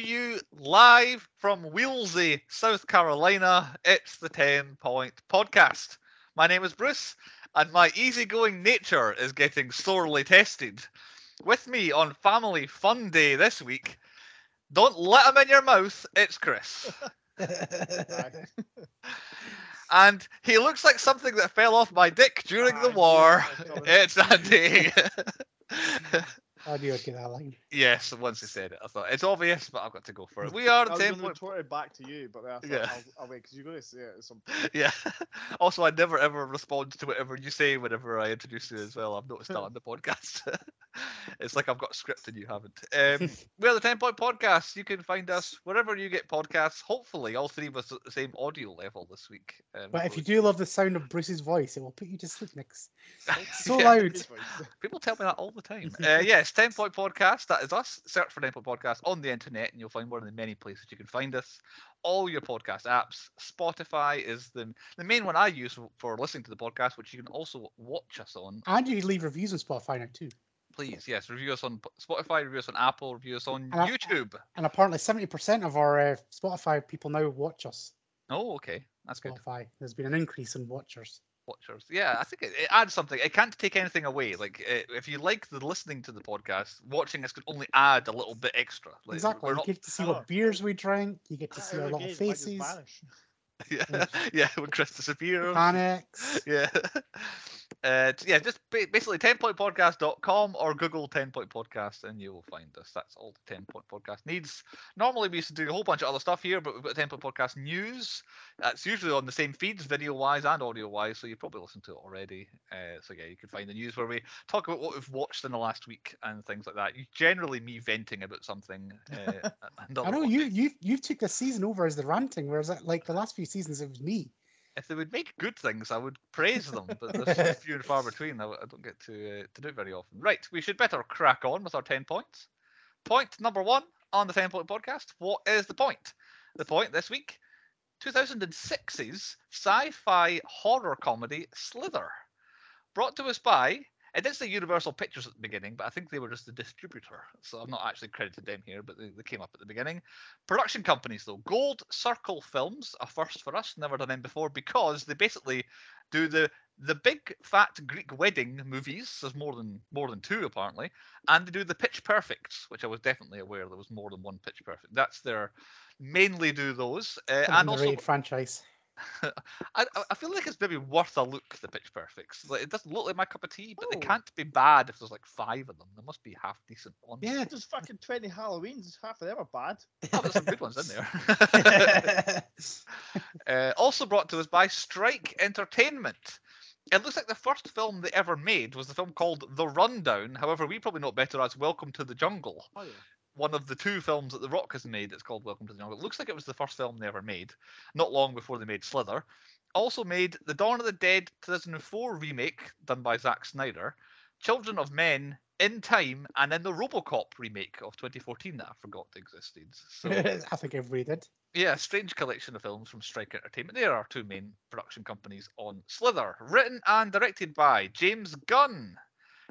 you live from Wheelsy, South Carolina. It's the 10 Point Podcast. My name is Bruce, and my easygoing nature is getting sorely tested. With me on Family Fun Day this week, don't let him in your mouth, it's Chris. and he looks like something that fell off my dick during the Ah, war. It's Andy. I knew I'd get that line. Yes, once he said it, I thought it's obvious, but I've got to go for it. We are I the was 10 going to point retort it back to you, but then I thought, Yeah. I'll, I'll wait, because you're going to say it at some point. Yeah. Also, I never ever respond to whatever you say whenever I introduce you as well. I've noticed that on the podcast. it's like I've got a script and you haven't. Um, we are the 10 Point Podcast. You can find us wherever you get podcasts. Hopefully, all three of us at the same audio level this week. Um, But if you do love the sound of Bruce's voice, it will put you to sleep next. So Yeah. loud. People tell me that all the time. uh, yes, 10 Point Podcast. That is us. Search for 10 Point Podcast on the internet and you'll find one of the many places you can find us. All your podcast apps. Spotify is the, the main one I use for listening to the podcast, which you can also watch us on. And you leave reviews on Spotify now too. Please, yes, review us on Spotify, review us on Apple, review us on And I- YouTube. And apparently, seventy percent of our uh, Spotify people now watch us. Oh, okay. That's good. Spotify. There's been an increase in watchers. Watchers. Yeah, I think it, it adds something. It can't take anything away. Like uh, if you like the listening to the podcast, watching us could only add a little bit extra. Like, exactly. We're You not, get to see Oh. what beers we drink. You get to see our little again, like his faces. Yeah, yeah, when Chris disappears. Panics. Yeah. Uh, yeah, just basically 10pointpodcast.com or Google 10 Point Podcast and you will find us. That's all the 10 Point Podcast needs. Normally, we used to do a whole bunch of other stuff here, but we've got 10 Point Podcast news. That's usually on the same feeds, video wise and audio wise, so you probably listened to it already. Uh, so, yeah, you can find the news where we talk about what we've watched in the last week and things like that. Generally, me venting about something. Uh, I know you watching. you you took this season over as the ranting, whereas uh, like the last few seasons it was me. If they would make good things, I would praise them, but they're so few and far between. I, I don't get to uh, to do it very often. Right, we should better crack on with our ten points. Point number one on the ten point podcast. What is the point? The point this week: 2006's sci-fi horror comedy Slither, brought to us by. It did say Universal Pictures at the beginning, but I think they were just the distributor, so I'm not actually credited them here, but they, they came up at the beginning. Production companies though, Gold Circle Films, a first for us, never done them before, because they basically do the the big fat Greek wedding movies. There's more than more than two apparently, and they do the Pitch Perfects, which I was definitely aware there was more than one Pitch Perfect. That's their mainly do those, uh, An and also franchise. I, I- feel like it's maybe worth a look. The Pitch Perfects, like, it doesn't look like my cup of tea, but they Oh. can't be bad if there's like five of them. There must be half decent ones. Yeah. There's fucking 20 Halloweens. Half of them are bad. Oh, there's some good ones in there. Uh, also brought to us by Strike Entertainment. It looks like the first film they ever made was the film called The Rundown. However, we probably know it better as Welcome to the Jungle. Oh, yeah. One of the two films that The Rock has made. It's called Welcome to the Jungle. It looks like it was the first film they ever made, not long before they made Slither. Also made The Dawn of the Dead 2004 remake done by Zack Snyder, Children of Men, In Time, and then the RoboCop remake of 2014 that I forgot existed. So I think everybody did. yeah, strange collection of films from Strike Entertainment. There are two main production companies on Slither, written and directed by James Gunn,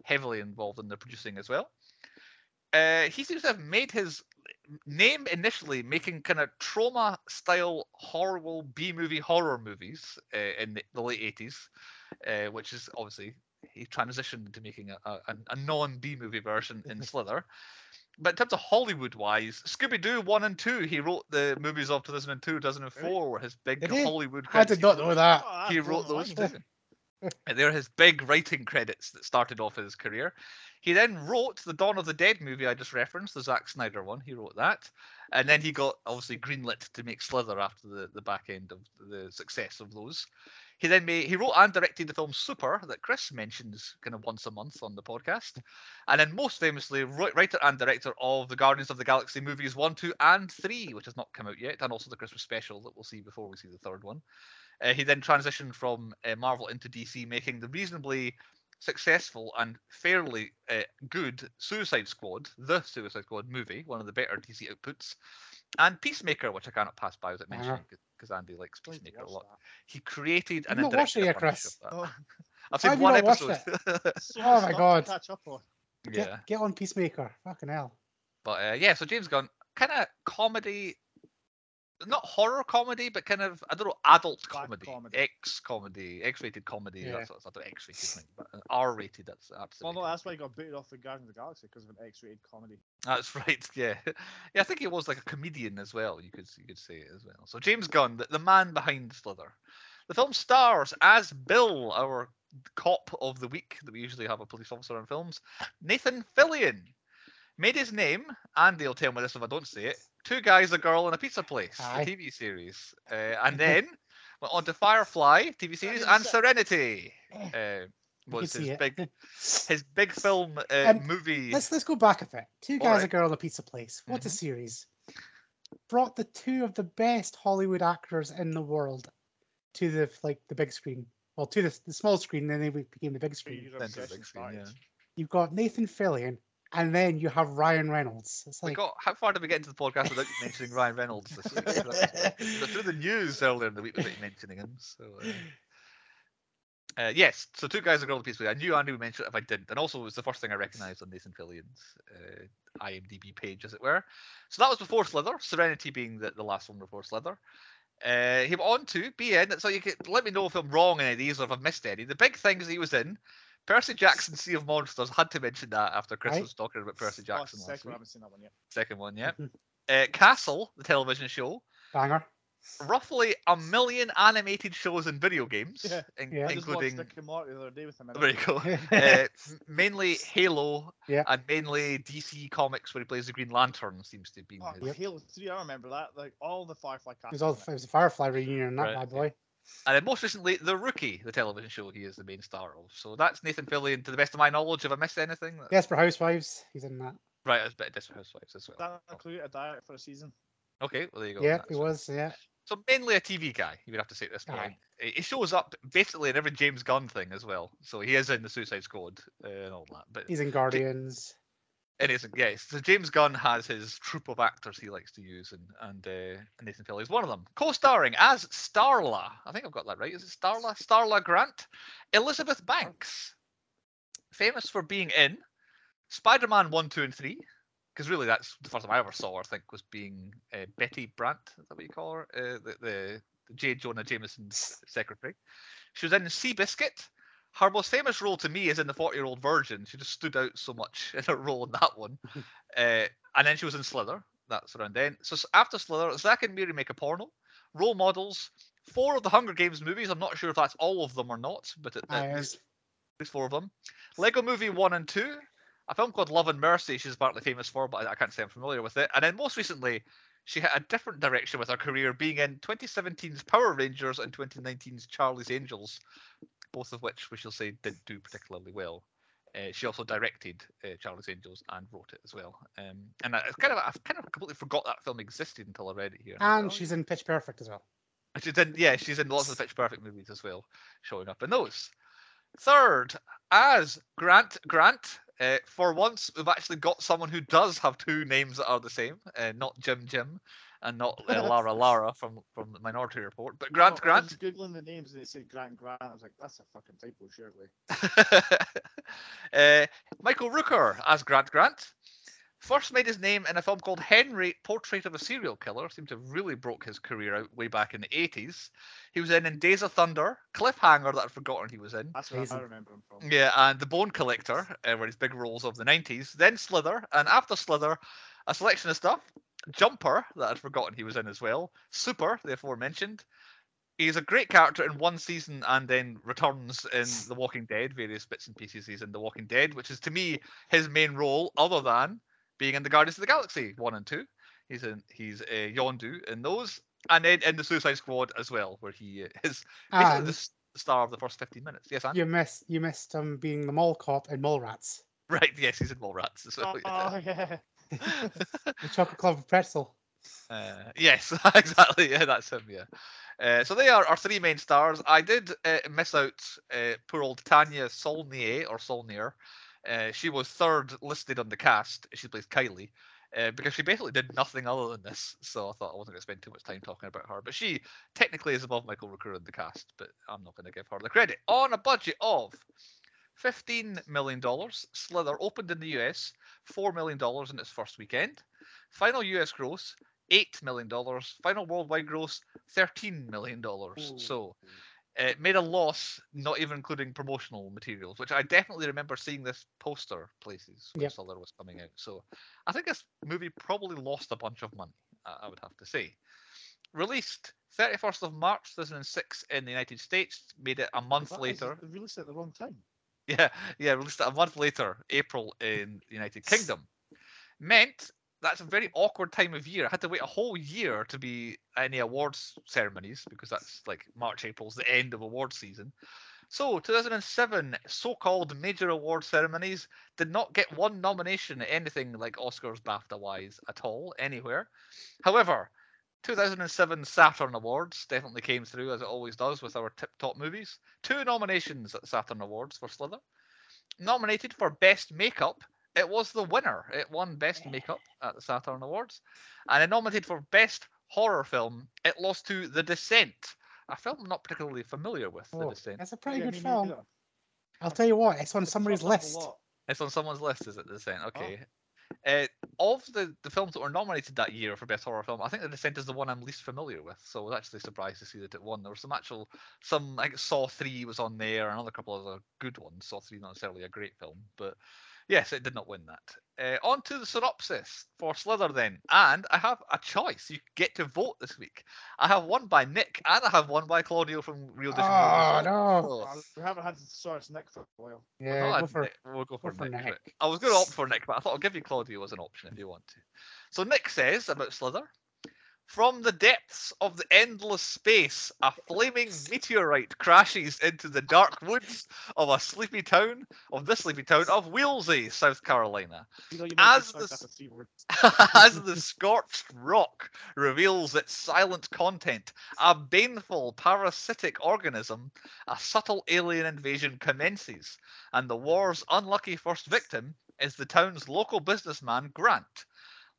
heavily involved in the producing as well. Uh, he seems to have made his name initially making kind of Troma style horrible B movie horror movies uh, in the, the late 80s, uh, which is obviously he transitioned into making a, a, a non B movie version in Slither. But in terms of Hollywood wise, Scooby Doo 1 and 2, he wrote the movies of 2002, 2004 were his big Hollywood I did not know that. He wrote those mind. And They're his big writing credits that started off his career. He then wrote the Dawn of the Dead movie I just referenced, the Zack Snyder one. He wrote that. And then he got obviously greenlit to make Slither after the, the back end of the success of those. He then made he wrote and directed the film Super that Chris mentions kind of once a month on the podcast, and then most famously writer and director of the Guardians of the Galaxy movies one, two, and three, which has not come out yet, and also the Christmas special that we'll see before we see the third one. Uh, he then transitioned from uh, Marvel into DC, making the reasonably successful and fairly uh, good Suicide Squad, the Suicide Squad movie, one of the better DC outputs, and Peacemaker, which I cannot pass by without Uh-huh. because Andy likes Peacemaker a lot. that. He created and You've then not watched it yet, Chris. Oh, I've Why seen have you one not episode. so Oh my God. Catch up on. Get, yeah, get on Peacemaker. Fucking hell. but uh, yeah, so James Gunn kind of comedy, not horror comedy, but kind of I don't know adult comedy, comedy. X comedy, X-rated comedy. Yeah. That's I thought X-rated thing, but uh, R-rated. That's that's. the Well, no, that's why he got booted off the Guardians of the Galaxy because of an X-rated comedy. That's right. Yeah, yeah. I think he was like a comedian as well. You could you could say it as well. So James Gunn, the, the man behind Slither, the film stars as Bill, our cop of the week that we usually have a police officer in films. Nathan Fillion made his name. Andy will tell me this if I don't say it. Two guys, a girl, and a pizza place. Aye. The TV series, uh, and then went on to Firefly TV series and Serenity. Uh, was his it. big his big film uh, Um, movie. Let's let's go back a bit. Two guys, a girl, and a pizza place. What a Mhm. series! Brought the two of the best Hollywood actors in the world to the like the big screen. Well, to the, the small screen, and then they became the big screen. your Then to the big screen, yeah. You've got Nathan Fillion, and then you have Ryan Reynolds. It's like got how far did we get into the podcast without mentioning Ryan Reynolds this week? Through the news earlier in the week without mentioning him. So uh, uh, yes, so two guys, a girl, and a pizza. place. I knew Andy would mention it if I didn't, and also it was the first thing I recognised on Nathan Fillion's uh, IMDb page, as it were. So that was before Slither, Serenity being the, the last one before Slither. Uh, he went on to be in, so you can let me know if I'm wrong in any of these or if I've missed any. The big things he was in, Percy Jackson, Sea of Monsters, had to mention that after Chris Right. was talking about Percy Oh, Jackson last second, week. I haven't seen that one yet. Second one, yeah. Uh, Castle, the television show, banger. roughly a million animated shows and video games, Yeah. in- Yeah. I just watched including. Rick and Morty the other day with him. There you go. Uh, mainly Halo Yeah. and mainly DC Comics, where he plays the Green Lantern, seems to be Oh, his. Halo 3, I remember that. Like all the Firefly cast. It was all it was a Firefly reunion, that Right, bad yeah. boy. And then most recently, The Rookie, the television show he is the main star of. So that's Nathan Fillion, to the best of my knowledge. Have I missed anything? That- Desperate Housewives, he's in that. Right, it's a bit of Desperate Housewives as well. That included a diet for a season. Okay, well, there you go. Yeah, he it. was. Yeah, So mainly a TV guy, you would have to say at this Aye. point. He he shows up basically in every James Gunn thing as well. So he is in the Suicide Squad uh, and all that. But he's in Guardians. It isn't. Yes, so James Gunn has his troupe of actors he likes to use, and and uh, Nathan Fillion is one of them. Co-starring as Starla. I think I've got that right. Is it Starla? Starla Grant, Elizabeth Banks, famous for being in Spider-Man one, two, and three. Because really, that's the first time I ever saw her. I think was being uh, Betty Brant. Is that what you call her? Uh, the, the the J. Jonah Jameson's secretary. She was in Seabiscuit. Her most famous role to me is in the 40 Year Old Virgin. She just stood out so much in her role in that one. uh, and then she was in Slither. That's around then. So after Slither, Zack and Miri make a porno. Role models. Four of the Hunger Games movies. I'm not sure if that's all of them or not, but at, Aye, at least, at least four of them. Lego Movie 1 and 2. A film called Love and Mercy she's partly famous for, but I, I can't say I'm familiar with it. And then most recently, she had a different direction with her career, being in 2017's Power Rangers and 2019's Charlie's Angels, both of which we shall say didn't do particularly well. Uh, she also directed uh, Charlie's Angels and wrote it as well. Um, and I, it's kind of, I've kind of completely forgot that film existed until I read it here. I And like, "Oh, she's in Pitch Perfect as well. She's in, yeah, she's in lots of Pitch Perfect movies as well, showing up in those. Third, as Grant Grant, uh, for once we've actually got someone who does have two names that are the same, uh, not Jim Jim, and not uh, Lara Lara from from the Minority Report, but Grant Well, I Grant. was googling the names and they said Grant Grant. I was like, that's a fucking typo, surely. uh, Michael Rooker as Grant Grant. First made his name in a film called Henry, Portrait of a Serial Killer. Seemed to have really broke his career out way back in the 80s. He was in, in Days of Thunder, Cliffhanger that I'd forgotten he was in. That's where Amazing. I remember him from. Yeah, and The Bone Collector, uh, were his big roles of the 90s. Then Slither, and after Slither, a selection of stuff. Jumper, that I'd forgotten he was in as well. Super, the aforementioned. He's a great character in one season and then returns in The Walking Dead, various bits and pieces he's in The Walking Dead, which is to me his main role, other than being in the Guardians of the Galaxy 1 and 2. He's in he's uh, Yondu in those. And then in the Suicide Squad as well, where he uh, is basically the star of the first 15 minutes. Yes, Andy? you missed you missed um being the mall cop in Mallrats. Right, yes, he's in Mallrats as well. Oh, yeah. The chocolate club pretzel. Uh, yes, exactly. Yeah, that's him. Yeah. Uh, so they are our three main stars. I did uh, miss out uh, poor old Tania Saulnier or Saulnier. Uh, she was third listed on the cast. She plays Kylie. Uh, because she basically did nothing other than this, so I thought I wasn't going to spend too much time talking about her. But she technically is above Michael Rooker in the cast, but I'm not going to give her the credit. On a budget of $15 million, Slither opened in the US $4 million in its first weekend. Final US gross, $8 million. Final worldwide gross, $13 million. So it made a loss, not even including promotional materials, which I definitely remember seeing this poster places when Yep. Slither was coming out. So I think this movie probably lost a bunch of money, I I would have to say. Released 31st of March 2006 in the United States, made it a month That later. Released at the wrong time. Yeah, yeah, released it a month later, April in the United Kingdom. Meant that's a very awkward time of year. I had to wait a whole year to be any awards ceremonies because that's like March, April's the end of award season. So 2007 so-called major award ceremonies did not get one nomination at anything like Oscars, BAFTA wise at all anywhere. However, 2007 Saturn Awards definitely came through as it always does with our tip top movies. Two nominations at Saturn Awards for Slither. Nominated for Best Makeup, it was the winner. It won Best Makeup at the Saturn Awards. And it nominated for Best Horror Film, it lost to The Descent, a film I'm not particularly familiar with. The Oh, Descent. That's a pretty Yeah, good film. neither. I'll tell you what, it's on It's somebody's popped up a list. It's on someone's list, is it? The Descent. Oh. Uh, of the, the films that were nominated that year for best horror film, I think The Descent is the one I'm least familiar with. So I was actually surprised to see that it won. There were some actual, some I Saw Three was on there, another couple of other good ones. Saw Three not necessarily a great film, but yes, it did not win that. Uh, on to the synopsis for Slither then, and I have a choice. You get to vote this week. I have one by Nick, and I have one by Claudio from Real Different. Oh, Movies. no. So- Uh, We haven't had Source Nick for a while. Yeah, go for Nick- we'll go for, for Nick. Nick. I was going to opt for Nick, but I thought I'll give you Claudio as an option if you want to. So Nick says about Slither. From the depths of the endless space, a flaming meteorite crashes into the dark woods of a sleepy town, of the sleepy town of Wheelsy, South Carolina. You know, you As the after three words. As the scorched rock reveals its silent content, a baneful parasitic organism, a subtle alien invasion commences, and the war's unlucky first victim is the town's local businessman Grant.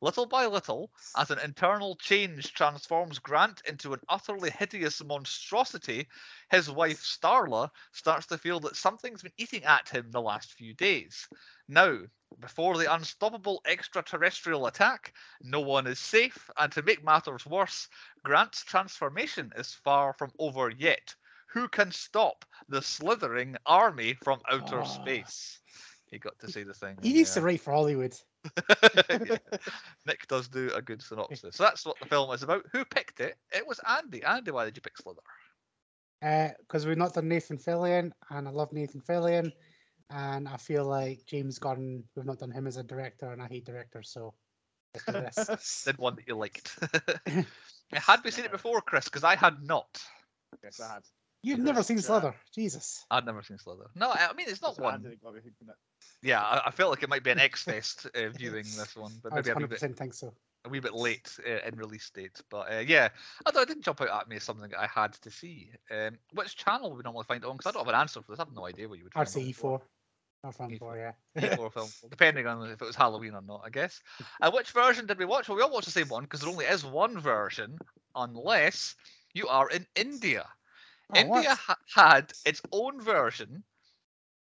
Little by little, as an internal change transforms Grant into an utterly hideous monstrosity, his wife Starla starts to feel that something's been eating at him the last few days. Now, before the unstoppable extraterrestrial attack, no one is safe, and to make matters worse, Grant's transformation is far from over yet. Who can stop the slithering army from outer Ah. space? He got to say the thing. He needs to write for Hollywood. Yeah. Nick does do a good synopsis. So that's what the film is about. Who picked it? It was Andy. Andy, why did you pick Slither? Uh, because we've not done Nathan Fillion, and I love Nathan Fillion, and I feel like James Gunn, we've not done him as a director, and I hate directors, so let's do this. Did one that you liked. had we seen it before, Chris? Because I had not. yes, I had. You've Yeah, never seen yeah. Slither, Jesus. I've never seen Slither. No, I I mean it's not It's one. Andy that got me hooked on it. Yeah, I, I felt like it might be an X Fest uh, viewing this one, but I maybe a wee hundred bit, percent think so. a wee bit late uh, in release date. But uh, yeah, I thought it didn't jump out at me as something that I had to see. Um, which channel would we normally find it on? Because I don't have an answer for this. I have no idea what you would. I'd find say it on. E4. Not from E4. yeah. E4 film, depending on if it was Halloween or not, I guess. And which version did we watch? Well, we all watched the same one because there only is one version, unless you are in India. Oh. India ha- had its own version,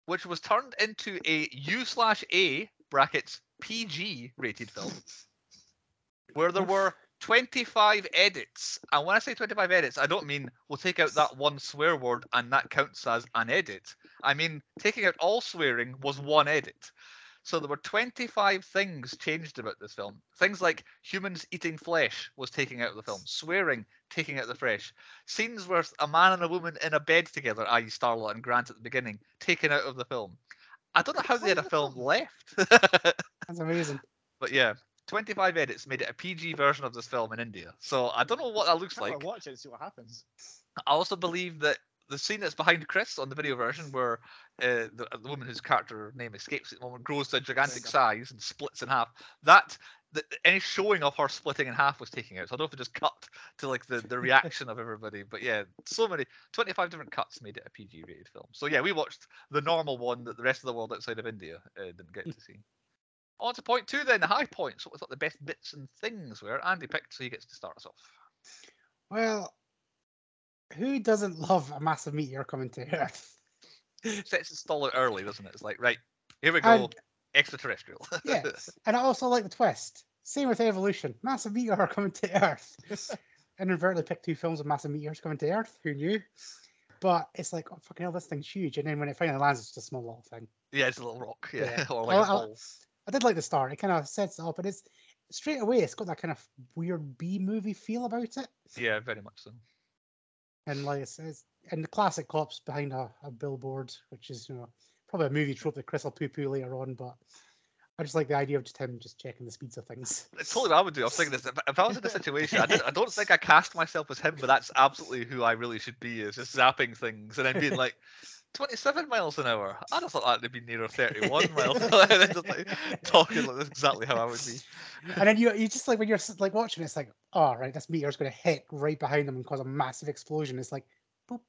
which was turned into a U slash A brackets PG rated film, where there were 25 edits. And when I say 25 edits, I don't mean we'll take out that one swear word and that counts as an edit. I mean taking out all swearing was one edit. So there were 25 things changed about this film. Things like humans eating flesh was taking out of the film, swearing taking out the fresh, scenes where a man and a woman in a bed together, i.e. Starla and Grant at the beginning, taken out of the film. I don't know how they had a film left. That's amazing. but yeah, 25 edits made it a PG version of this film in India. So I don't know what that looks Like, like. watch it and see what happens. I also believe that the scene that's behind Chris on the video version, where uh, the, the woman whose character name escapes at the moment grows to a gigantic size and splits in half, that the, any showing of her splitting in half was taking out. So I don't know if it just cut to like the, the reaction of everybody. But yeah, so many 25 different cuts made it a PG rated film. So yeah, we watched the normal one that the rest of the world outside of India uh, didn't get to see. On to point two then, the high points. What we thought the best bits and things were. Andy picked, so he gets to start us off. Well, who doesn't love a massive meteor coming to Earth? Sets it stall out early, doesn't it? It's like, right, here we go. And extraterrestrial. yeah, and I also like the twist Same with Evolution. Massive meteor coming to Earth. Inadvertently picked two films of massive meteors coming to Earth. Who knew? But it's like, oh fucking hell, this thing's huge. And then when it finally lands, it's just a small little thing. Yeah, it's a little rock. Yeah, Yeah. or like Well, a I'll- ball. I did like the start. It kind of sets it up, and it's straight away. It's got that kind of weird B movie feel about it, Yeah, very much so. And like it's, it's and the classic cops behind a, a billboard, which is you know probably a movie trope that Chris will poo-poo later on. But I just like the idea of just him just checking the speeds of things. It's totally what I would do. I was thinking this. If, I was in this situation, I, I don't think I cast myself as him, but that's absolutely who I really should be. Is just zapping things and then being like, 27 miles an hour. I'd have thought that'd be nearer 31 miles. just like talking like that's exactly how I would be. and then you you just like when you're like watching, it's like, oh right, this meteor's going to hit right behind them and cause a massive explosion. It's like, boop,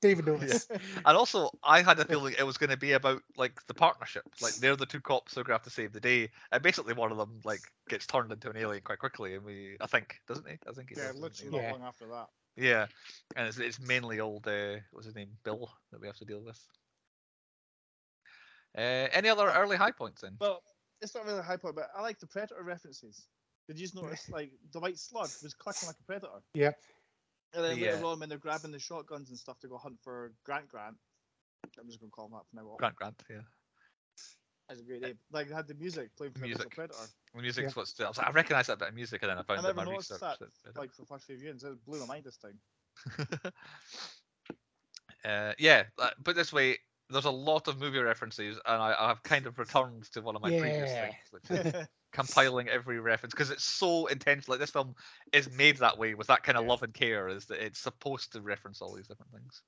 David noticed. And also, I had a feeling it was going to be about like the partnership. Like they're the two cops who are going to have to save the day, and basically one of them like gets turned into an alien quite quickly. And we, I think, doesn't he? I think he Yeah, does, doesn't he? literally Yeah. not long after that. Yeah, and it's, it's mainly old. Uh, what's his name? Bill that we have to deal with. Uh, any other early high points then? Well, it's not really a high point, but I like the Predator references. Did you just notice, like, the white slug was clicking like a Predator? Yep. And then Yeah. later on, when they're grabbing the shotguns and stuff to go hunt for Grant Grant, I'm just going to call him that from now on. Grant Grant, yeah. That's a great name. Like, they had the music playing from the original Music. Predator. The music's what's. I was like, I recognise that bit of music, and then I found I out in my never noticed research that, that- like, for the first few viewings. It blew my mind this time. uh, yeah, uh, put this way, there's a lot of movie references, and I, I've kind of returned to one of my previous things, which is compiling every reference because it's so intense. Like this film is made that way with that kind of Yeah. love and care, is that it's supposed to reference all these different things.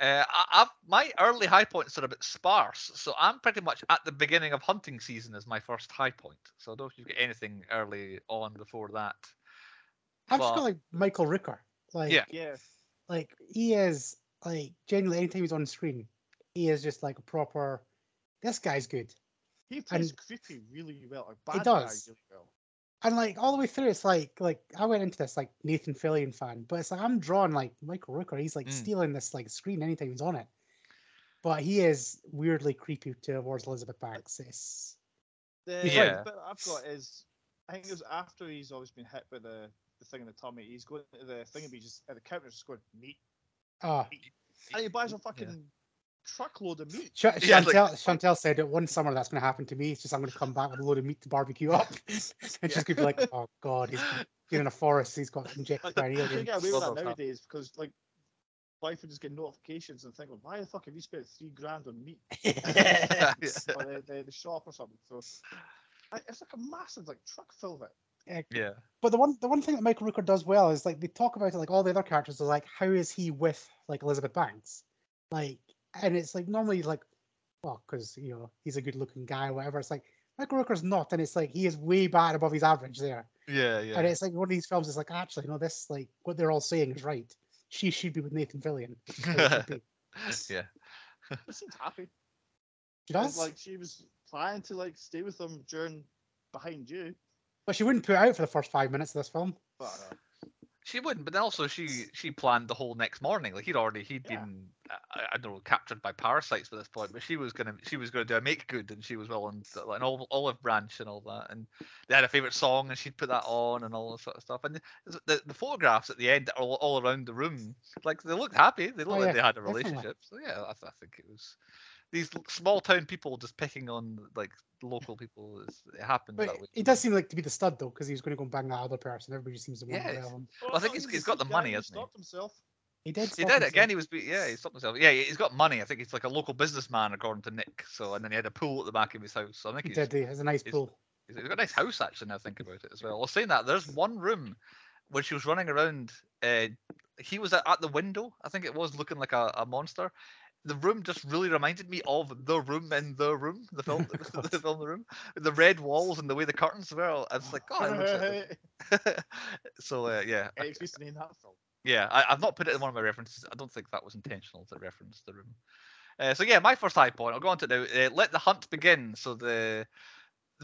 Uh, I, I've, my early high points are a bit sparse, so I'm pretty much at the beginning of hunting season as my first high point. So I don't know if you've got anything early on before that. I've just But- got like Michael Rooker. Like, Yeah. yeah. like he is like genuinely anytime he's on screen, he is just like a proper. This guy's good, He plays And- creepy really well. Or bad guy does. really well. And like all the way through, it's like like I went into this like Nathan Fillion fan, but it's like I'm drawn like Michael Rooker. He's like Mm. stealing this like screen anytime he's on it, but he is weirdly creepy towards Elizabeth Banks. It's The He's right. the bit I've got is, I think it was after he's always been hit by the, the thing in the tummy. He's going to the thing and be just at the counter just going meat, oh, and he buys a fucking truckload of meat. Ch- Yeah, like- Chantel, Chantel said that one summer that's going to happen to me. It's just I'm going to come back with a load of meat to barbecue up, and she's going to be like, "Oh God, he's been in a forest. He's got injected Like, by an you can alien." get away with that that. nowadays because like, wife would just get notifications and think, well, why the fuck have you spent three grand on meat Yeah. or the, the, the shop or something? So I, it's like a massive like truck full of it. yeah. But the one the one thing that Michael Rooker does well is like they talk about it like all the other characters are like how is he with like Elizabeth Banks, like and it's like normally like well because you know he's a good looking guy or whatever. It's like Michael Rooker's not, and it's like he is way bad above his average there. Yeah, yeah. And it's like one of these films is like actually no this like what they're all saying is right. She should be with Nathan Fillion. which is how it should be. yeah. She seems happy. She does, Like she was trying to like stay with him during behind you, but she wouldn't put out for the first five minutes of this film. but uh, She wouldn't, but then also she she planned the whole next morning. Like he'd already he'd Yeah. been uh, I, I don't know captured by parasites by this point, but she was gonna she was gonna do a make good, and she was willing to, like an olive, branch and all that. And they had a favorite song, and she'd put that on and all that sort of stuff. And the the, the photographs at the end all, all around the room, like they looked happy. They looked Oh, like they had a definitely. relationship. So yeah, I, th- I think it was these small town people just picking on like local people. Is, it happens But that way. he does seem like to be the stud though, because he was going to go and bang that other person. Everybody just seems to want Yeah, to it's- him. oh, I think he's- he's got the money, he hasn't he? stopped himself. He did. He did himself. again. He was, yeah, he stopped himself. Yeah, he's got money. I think he's like a local businessman, according to Nick. So, and then he had a pool at the back of his house. So I think He he's, did. He has a nice he's- pool. he's got a nice house actually. Now I think about it as well. I was saying that there's one room when she was running around. Uh, he was at, at the window. I think it was looking like a, a monster. The room just really reminded me of the room in the room, the film, the film, the room, the red walls and the way the curtains were. I was like, God, it looks like... so uh, yeah, I- Any excuse to name that film. yeah, I, I've not put it in one of my references. I don't think that was intentional to reference the room. Uh, so yeah, my first high point. I'll go on to it now. Uh, let the hunt begin. So the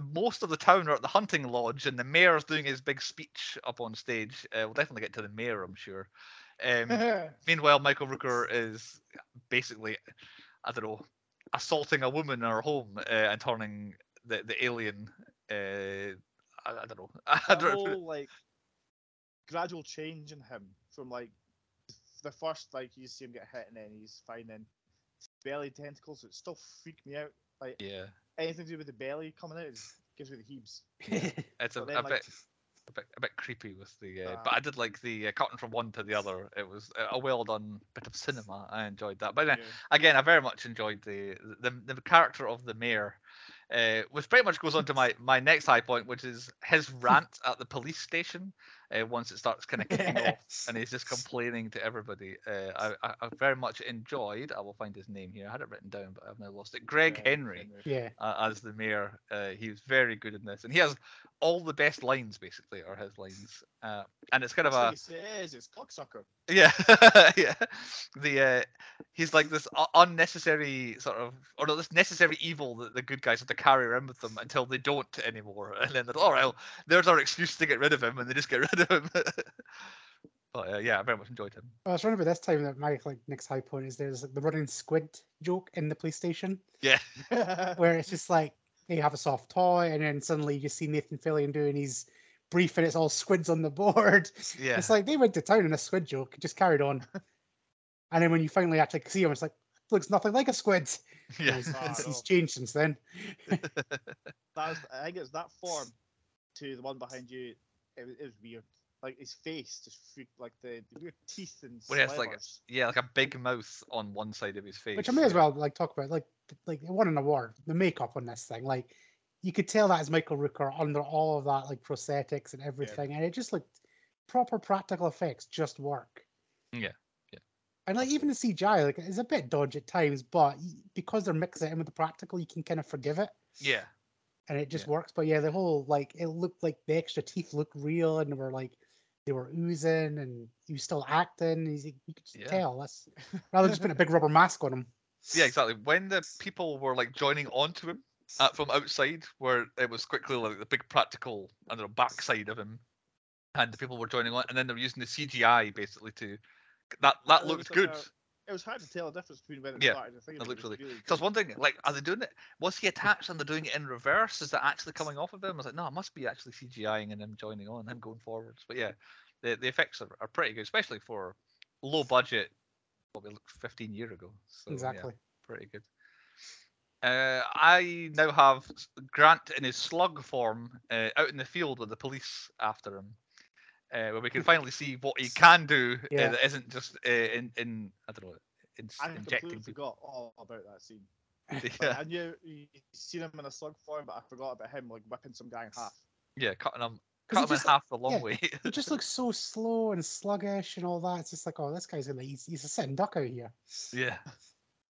most of the town are at the hunting lodge, and the mayor's doing his big speech up on stage. Uh, we'll definitely get to the mayor, I'm sure. Um, meanwhile, Michael Rooker is basically, I don't know, assaulting a woman in her home uh, and turning the, the alien uh, I, I don't know. I don't, whole like gradual change in him from like the first like you see him get hit and then he's finding belly tentacles it still freaked me out. Like yeah, anything to do with the belly coming out is, gives me the heebs. it's a, then, a like, bit. A bit, a bit creepy with the, uh, Ah. but I did like the uh, cutting from one to the other. It was a- a well done bit of cinema. I enjoyed that. But uh, yeah. again, I very much enjoyed the the, the character of the mayor, uh, which pretty much goes on to my my next high point, which is his rant at the police station. Uh, once it starts kind of kicking off, and he's just complaining to everybody. Uh, I, I I very much enjoyed. I will find his name here. I had it written down, but I've now lost it. Gregg Yeah, Henry yeah. uh, as the mayor. Uh, he was very good in this, and he has all the best lines. Basically, are his lines, uh, and it's kind of a he says, it's cocksucker. yeah, yeah. The uh, he's like this unnecessary sort of, or no, this necessary evil that the good guys have to carry around with them until they don't anymore, and then they're all right. Well, there's our excuse to get rid of him, and they just get rid of him. but uh, yeah, I very much enjoyed him. Well, it's around about this time that my like next high point is there's like the running squid joke in the police station Yeah, where it's just like they have a soft toy and then suddenly you see Nathan Fillion doing his brief and it's all squids on the board. yeah, It's like they went to town on a squid joke, just carried on. and then when you finally actually see him, it's like looks nothing like a squid. yeah, He's, he's- he's changed since then. That's I think it's that form to the one behind you. It, was- it was weird. Like his face just freaked like the, the weird teeth and Well, yeah, it's like slivers. yeah, like a big mouth on one side of his face. Which I may as well like talk about. Like th- like it won an award. The makeup on this thing, like you could tell that is Michael Rooker under all of that like prosthetics and everything, and it just looked proper practical effects just work. Yeah, yeah. And like even the CGI, like it's a bit dodgy at times, but because they're mixing it in with the practical, you can kind of forgive it, Yeah, and it just Yeah. works. But yeah, the whole like it looked like the extra teeth looked real, and they were like they were oozing, and he was still acting. He's, you could just Yeah. tell that's rather just putting a big rubber mask on him. Yeah, exactly. When the people were like joining onto him uh, from outside, where it was quickly like the big practical, I don't backside of him, and the people were joining on, and then they were using the CGI basically to that that It looked good. It was hard to tell the difference between when it Yeah, started and the thing. literally. really So I was good. wondering, like, are they doing it? Was he attached and they're doing it in reverse? Is that actually coming off of him? I was like, no, it must be actually CGIing and him joining on, him going forwards. But yeah, the the effects are, are pretty good, especially for low budget. What we looked 15 years ago. So, yeah exactly. pretty good. Uh, I now have Grant in his slug form uh, out in the field with the police after him, uh, where we can finally see what he can do uh, Yeah. that isn't just uh, in in I don't know in, I injecting completely people. forgot all about that scene. Like, Yeah, I knew you seen him in a slug form, but I forgot about him like whipping some guy in half. yeah, cutting him, 'Cause cut he him in just- half the long yeah, way. He just looks so slow and sluggish and all that. It's just like, oh, this guy's gonna he's, he's a sitting duck out here. yeah,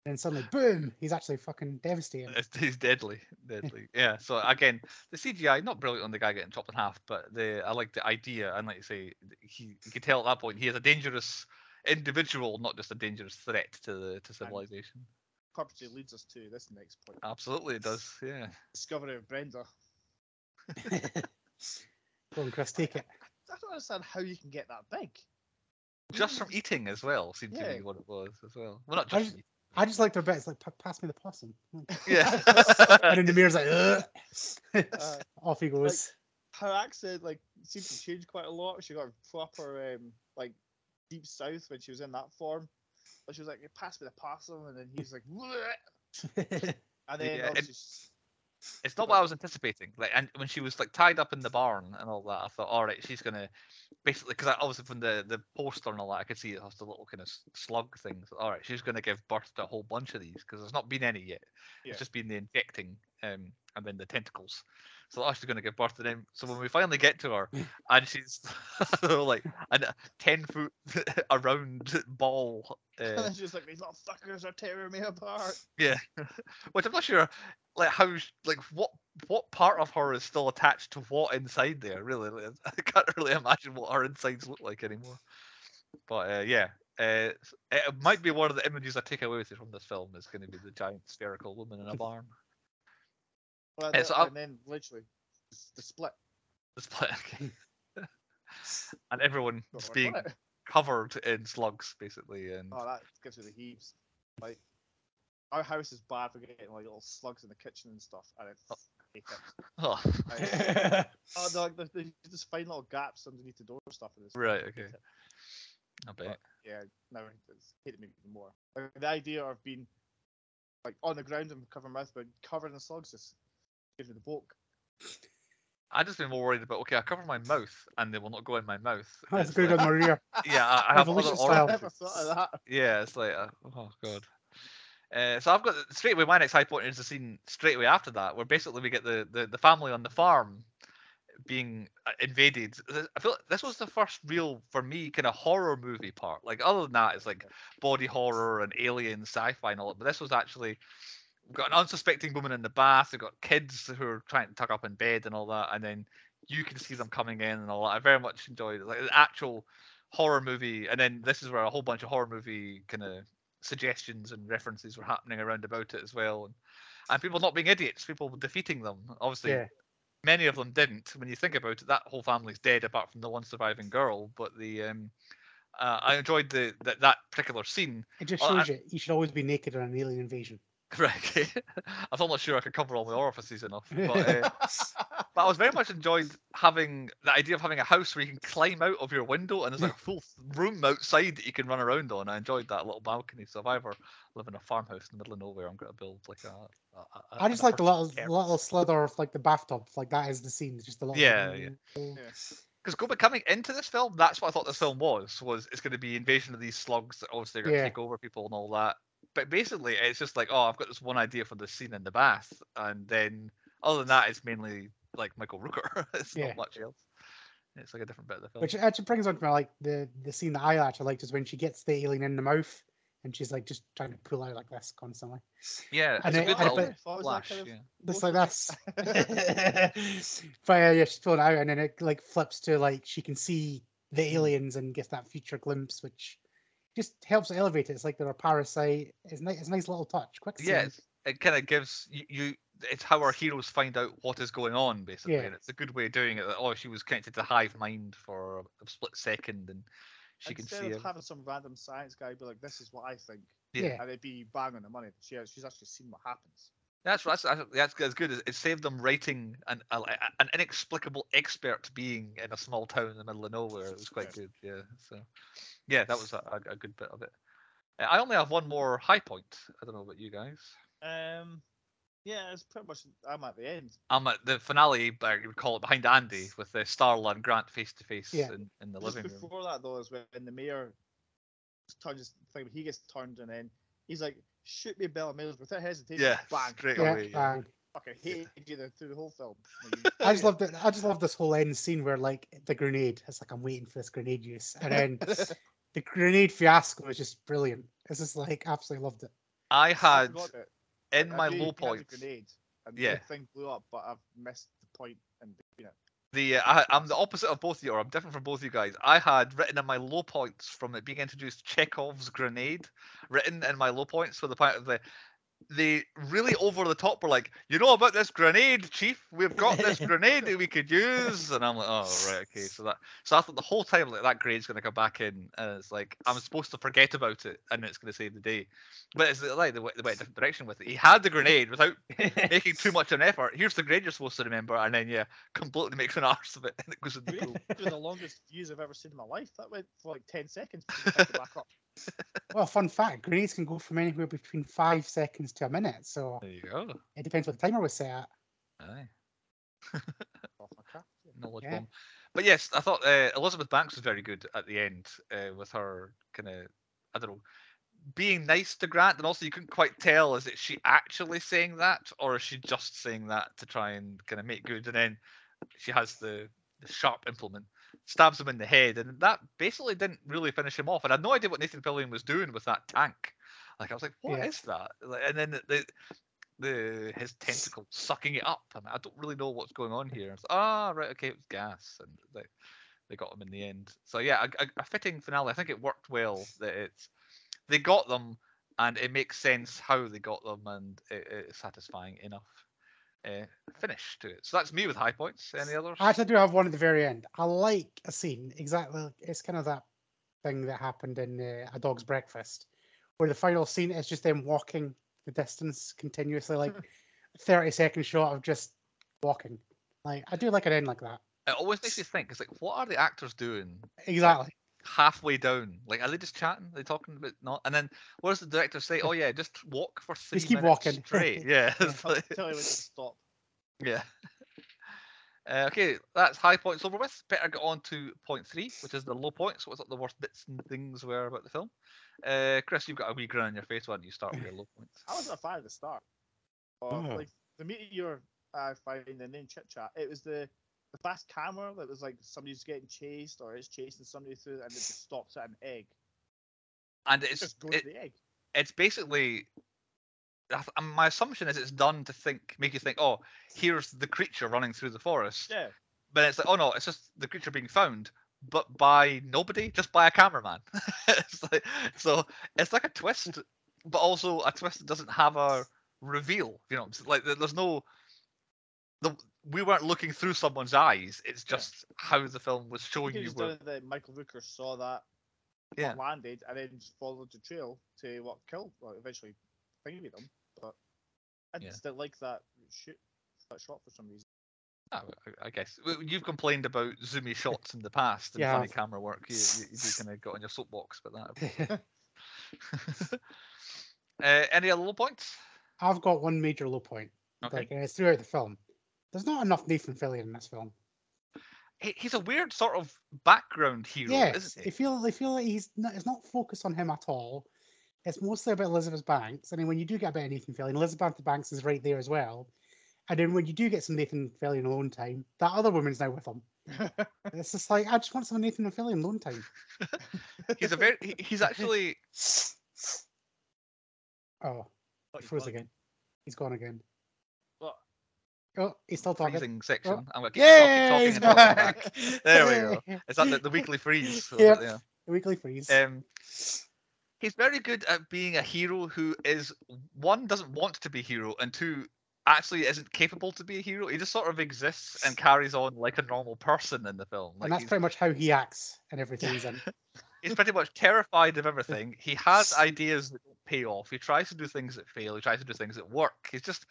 And suddenly, boom, he's actually fucking devastating. he's deadly, deadly. Yeah. So again, the CGI not brilliant on the guy getting chopped in half, but the I like the idea, and like you say, he you could tell at that point he is a dangerous individual, not just a dangerous threat to the to civilization. Purposely leads us to this next point: Absolutely, it does. Yeah. discovery of Brenda. Go on, Chris, take it. I don't understand how you can get that big. Just from eating as well seemed to be what it was as well. Well, not I just. just- from eating. I just like their bits, like "Pa- pass me the possum. Yeah. and then the mirror's like, Ugh. Uh, off he goes. her accent like seemed to change quite a lot. She got a proper um like deep south when she was in that form. But she was like, "Pass me the possum," and then he's like, and then Yeah, obviously s- it's not what I was anticipating. Like, and when she was like tied up in the barn and all that, I thought, all right, she's gonna basically because I obviously from the the poster and all that, I could see it has the little kind of slug things. All right, she's gonna give birth to a whole bunch of these because there's not been any yet. Yeah. It's just been the injecting um and then the tentacles. So oh, she's gonna give birth to them. So when we finally get to her, and she's like a ten foot around ball. and Uh, then she's like, "These little fuckers are tearing me apart." yeah, which I'm not sure, like how, like what what part of her is still attached to what inside there. Really, like, I can't really imagine what her insides look like anymore. But uh, yeah, uh, it might be one of the images I take away with you from this film is going to be the giant spherical woman in a barn. Well, Yeah, so and then literally the split. The split, okay. and everyone Got just being split. covered in slugs, basically, and Oh, that gives me the heaves. Like our house is bad for getting like little slugs in the kitchen and stuff, and it's Oh. hate it. Oh, Oh no, like, there's, there's just find little gaps underneath the door stuff in this. right. Okay. I bet. Yeah, no, it's hate it even more. Like, the idea of being like on the ground and cover mouth, but covered in slugs just gives me the book. I just been more worried about okay, I cover my mouth and they will not go in my mouth. That's It's good like- on Maria. yeah, I, I have other Evolution style. Never thought of that. Yeah, it's like uh, oh god. Uh, so I've got straight away. My next high point is the scene straight away after that, where basically we get the the, the family on the farm being uh, invaded. I feel like this was the first real for me kind of horror movie part. Like other than that, it's like body horror and alien sci-fi and all that. But this was actually we've got an unsuspecting woman in the bath. We've got kids who are trying to tuck up in bed and all that, and then you can see them coming in and all that. I very much enjoyed it. Like the actual horror movie, and then this is where a whole bunch of horror movie kind of suggestions and references were happening around about it as well, and and people not being idiots, people defeating them. Obviously, Yeah. many of them didn't. When you think about it, that whole family's dead apart from the one surviving girl. But the um, uh, I enjoyed the that, that particular scene. It just I- shows you you should always be naked on an alien invasion. Right. I'm not sure I could cover all my orifices enough. But, uh, but I was very much enjoyed having the idea of having a house where you can climb out of your window and there's like a full room outside that you can run around on. I enjoyed that little balcony. So if I ever live in a farmhouse in the middle of nowhere, I'm going to build like a. a, a I just like the little apartment little slither of like the bathtub. Like that is the scene. Just the little. Yeah, yeah. little- because go coming into this film, that's what I thought this film was. Was it's going to be invasion of these slugs that obviously are going to Yeah. take over people and all that. But basically, it's just like, oh, I've got this one idea for the scene in the bath, and then other than that, it's mainly like Michael Rooker. it's Yeah. not much else. It's like a different bit of the film. Which actually brings on to my like the the scene that I actually liked is when she gets the alien in the mouth and she's like just trying to pull out like this constantly. yeah, and it's a it- good and little it- What was that flash. kind of Yeah. Just motion? like this. but uh, yeah, she's pulling out and then it like flips to like she can see the aliens and gets that future glimpse, which just helps elevate it. It's like they're a parasite. It's nice. It's a nice little touch. Quick. scene. Yes, it kind of gives you, you. It's how our heroes find out what is going on, basically, Yeah. and it's a good way of doing it. That, oh, she was connected to hive mind for a split second, and she can see. Instead of having some random science guy be like, "This is what I think," Yeah. and it'd be bang on the money. She has, she's actually seen what happens. That's that's that's, that's as good as it saved them writing an a, an inexplicable expert being in a small town in the middle of nowhere. It was quite good. Yeah. So yeah, that was a, a, good bit of it. Uh, I only have one more high point. I don't know about you guys. Um, yeah, it's pretty much. I'm at the end. I'm at the finale, but you would call it behind Andy with the Starla and Grant face to face in in the Just living room. before that though is when the mayor turns he gets turned and then he's like, "Shoot me, Bella Mills," without hesitation. Yeah, bang. straight Yeah, away. yeah. bang. Fucking hated you the- through the whole film. I just love it. I just love this whole end scene where like the grenade. It's like I'm waiting for this grenade use, and then the grenade fiasco is just brilliant. It's just like absolutely loved it. I I had forgot it. in I my low point. a. Grenade, and Yeah. the thing blew up, but I've missed the point in between it. The uh, I, I'm the opposite of both of you, or I'm different from both of you guys. I had written in my low points from it being introduced Chekhov's grenade, written in my low points for the point of the they really over the top were like, you know about this grenade, Chief? We've got this grenade that we could use, and I'm like, oh right, okay. So that so I thought the whole time like that grade's gonna come back in, and it's like I'm supposed to forget about it, and it's gonna save the day. But it's like they went, they went a different direction with it. He had the grenade without making too much of an effort. Here's the grade you're supposed to remember, and then yeah, completely makes an arse of it, and it goes in the pool. The longest views I've ever seen in my life. That went for like ten seconds. before it picked it back up. Well, fun fact: grenades can go from anywhere between five seconds to a minute, so There you go. it depends what the timer was set at. Aye, Off my craft, yeah. knowledge Yeah. bomb. But yes, I thought uh, Elizabeth Banks was very good at the end uh, with her kind of I don't know being nice to Grant, and also you couldn't quite tell is it she actually saying that or is she just saying that to try and kind of make good, and then she has the the sharp implement stabs him in the head, and that basically didn't really finish him off. And I had no idea what Nathan Fillion was doing with that tank. Like I was like, what is Yeah. that? Like, and then the, the the his tentacle sucking it up. I, mean, I don't really know what's going on here. Ah, right, okay, it was gas, and they they got him in the end. So yeah, a, a, a fitting finale. I think it worked well. That it's they got them, and it makes sense how they got them, and it, it's satisfying enough. Uh, finish to it. So that's me with high points. Any others? I actually do have one at the very end. I like a scene exactly. It's kind of that thing that happened in uh, A Dog's Breakfast, where the final scene is just them walking the distance continuously, like thirty second shot of just walking. Like I do like an end like that. It always makes you think. It's like, what are the actors doing Exactly. Halfway down? Like, are they just chatting? Are they talking about not? And then what does the director say? Oh yeah, just walk for three Just keep minutes walking." straight. Yeah. Yeah, tell, like- tell you when to stop. Yeah. Uh, okay, that's high points over with. Better get on to point three, which is the low points. What's up the worst bits and things were about the film? Uh, Chris, you've got a wee grin on your face. Why don't you start with your low points? I wasn't a fan at the start. Or, Oh. Like the meteor I find and then chit chat. It was the the fast camera that was like somebody's getting chased or is chasing somebody through and it just stops at an egg. And it's just it, to the egg. it's basically. My assumption is it's done to think, make you think, oh, here's the creature running through the forest. Yeah. But it's like, oh no, it's just the creature being found, but by nobody, just by a cameraman. it's like, so it's like a twist, but also a twist that doesn't have a reveal. You know, like there's no. The, we weren't looking through someone's eyes. It's Yeah. just how the film was showing you. just Were, that Michael Rooker saw that Yeah. what landed and then followed the trail to what killed well eventually fingered them. But I Yeah. just didn't like that shoot that shot for some reason. Oh, I- I guess you've complained about zoomy shots in the past and Yeah, funny camera work. You, you, you kind of got on your soapbox about that. uh, any other low points? I've got one major low point. Okay. Like, and it's throughout the film. There's not enough Nathan Fillion in this film. He, he's a weird sort of background hero, yes, isn't they he? feel they feel like he's not, it's not focused on him at all. It's mostly about Elizabeth Banks. I mean, when you do get a bit of Nathan Fillion, Elizabeth Banks is right there as well. And then when you do get some Nathan Fillion alone time, that other woman's now with him. It's just like I just want some Nathan Fillion alone time. He's a very. he- He's actually. Oh, he froze again. He's gone again. Oh, he's still talking. freezing section. I'm gonna keep, Yeah, I'll he's talking and talking back. back. There we go. Is that the, the weekly freeze? Yep. yeah. The weekly freeze. Um, he's very good at being a hero who is one doesn't want to be a hero, and two actually isn't capable to be a hero. He just sort of exists and carries on like a normal person in the film. Like and that's pretty much how he acts and everything he's in. He's pretty much terrified of everything. He has ideas that don't pay off. He tries to do things that fail. He tries to do things that work. He's just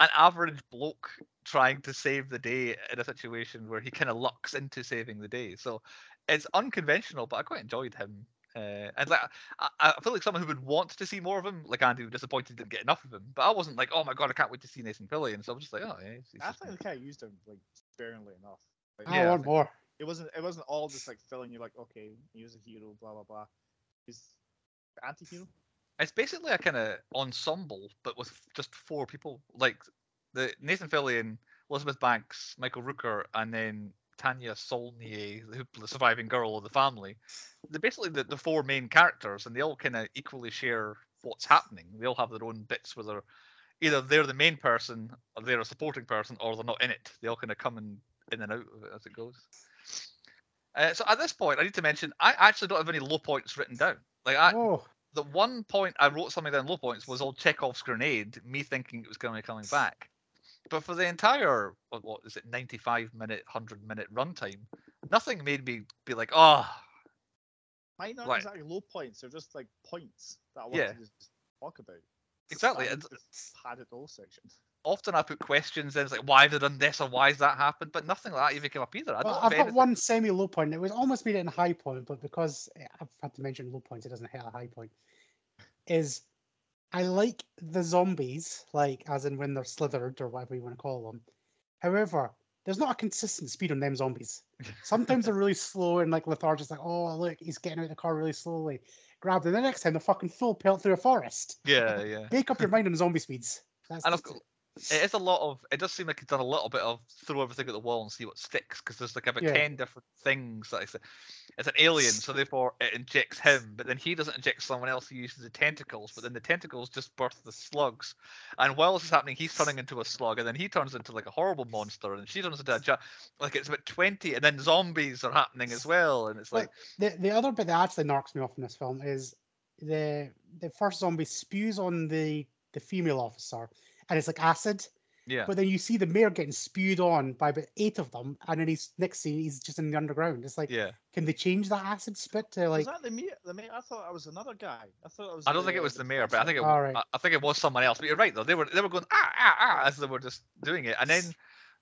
an average bloke trying to save the day in a situation where he kind of lucks into saving the day. So it's unconventional, but I quite enjoyed him. Uh, and like, I, I feel like someone who would want to see more of him, like Andy, was disappointed didn't get enough of him. But I wasn't like, oh my god, I can't wait to see Nathan Fillion. So I was just like, oh yeah, he's, he's I just think they kind of used him like sparingly enough. Like, I Yeah, I want think- more. It wasn't it wasn't all just like filling you like okay he was a hero blah blah blah. He's anti-hero. It's basically a kind of ensemble, but with just four people. Like the Nathan Fillion, Elizabeth Banks, Michael Rooker, and then Tania Saulnier, who the surviving girl of the family. They're basically the, the four main characters, and they all kind of equally share what's happening. They all have their own bits where they're either they're the main person, or they're a supporting person, or they're not in it. They all kind of come in, in and out of it as it goes. Uh, so at this point, I need to mention I actually don't have any low points written down. Like I, oh, the one point I wrote something down low points was old Chekhov's grenade, me thinking it was going to be coming back. But for the entire what, what is it, ninety five minute, hundred minute runtime, nothing made me be like, oh, Mine aren't Right. exactly low points; they're just like points that I want Yeah. to just talk about. exactly. I And to padded those sections. Often I put questions in, it's like, why have they done this or why has that happened? But nothing like that even came up either. I well, I've got anything- one semi low point. It was almost made it in high point, but because eh, I've had to mention low points, it doesn't hit a high point. Is I like the zombies, like as in when they're slithered or whatever you want to call them. However, there's not a consistent speed on them zombies. Sometimes they're really slow and like lethargic, like, oh look, he's getting out of the car really slowly. Grab them. The next time they're fucking full pelt through a forest. Yeah, yeah. Make up your mind on zombie speeds. That's And of course, it is a lot of. It does seem like it's done a little bit of throw everything at the wall and see what sticks because there's like about Yeah. ten different things that it's, a- it's an alien, so therefore it injects him, but then he doesn't inject someone else. He uses the tentacles, but then the tentacles just birth the slugs. And while this is happening, he's turning into a slug, and then he turns into like a horrible monster, and she turns into a ja- like it's about twenty, and then zombies are happening as well, and it's But like the the other bit that actually knocks me off in this film is the the first zombie spews on the the female officer and it's like acid yeah, but then you see the mayor getting spewed on by about eight of them and then he's next scene he's just in the underground it's like yeah. can they change that acid spit to like was that the mayor? The mayor? I thought I was another guy. I thought it was. I don't think it was the mayor, but I think it, All right. I, I think it was someone else. But you're right though; they were they were going ah ah ah as they were just doing it, and then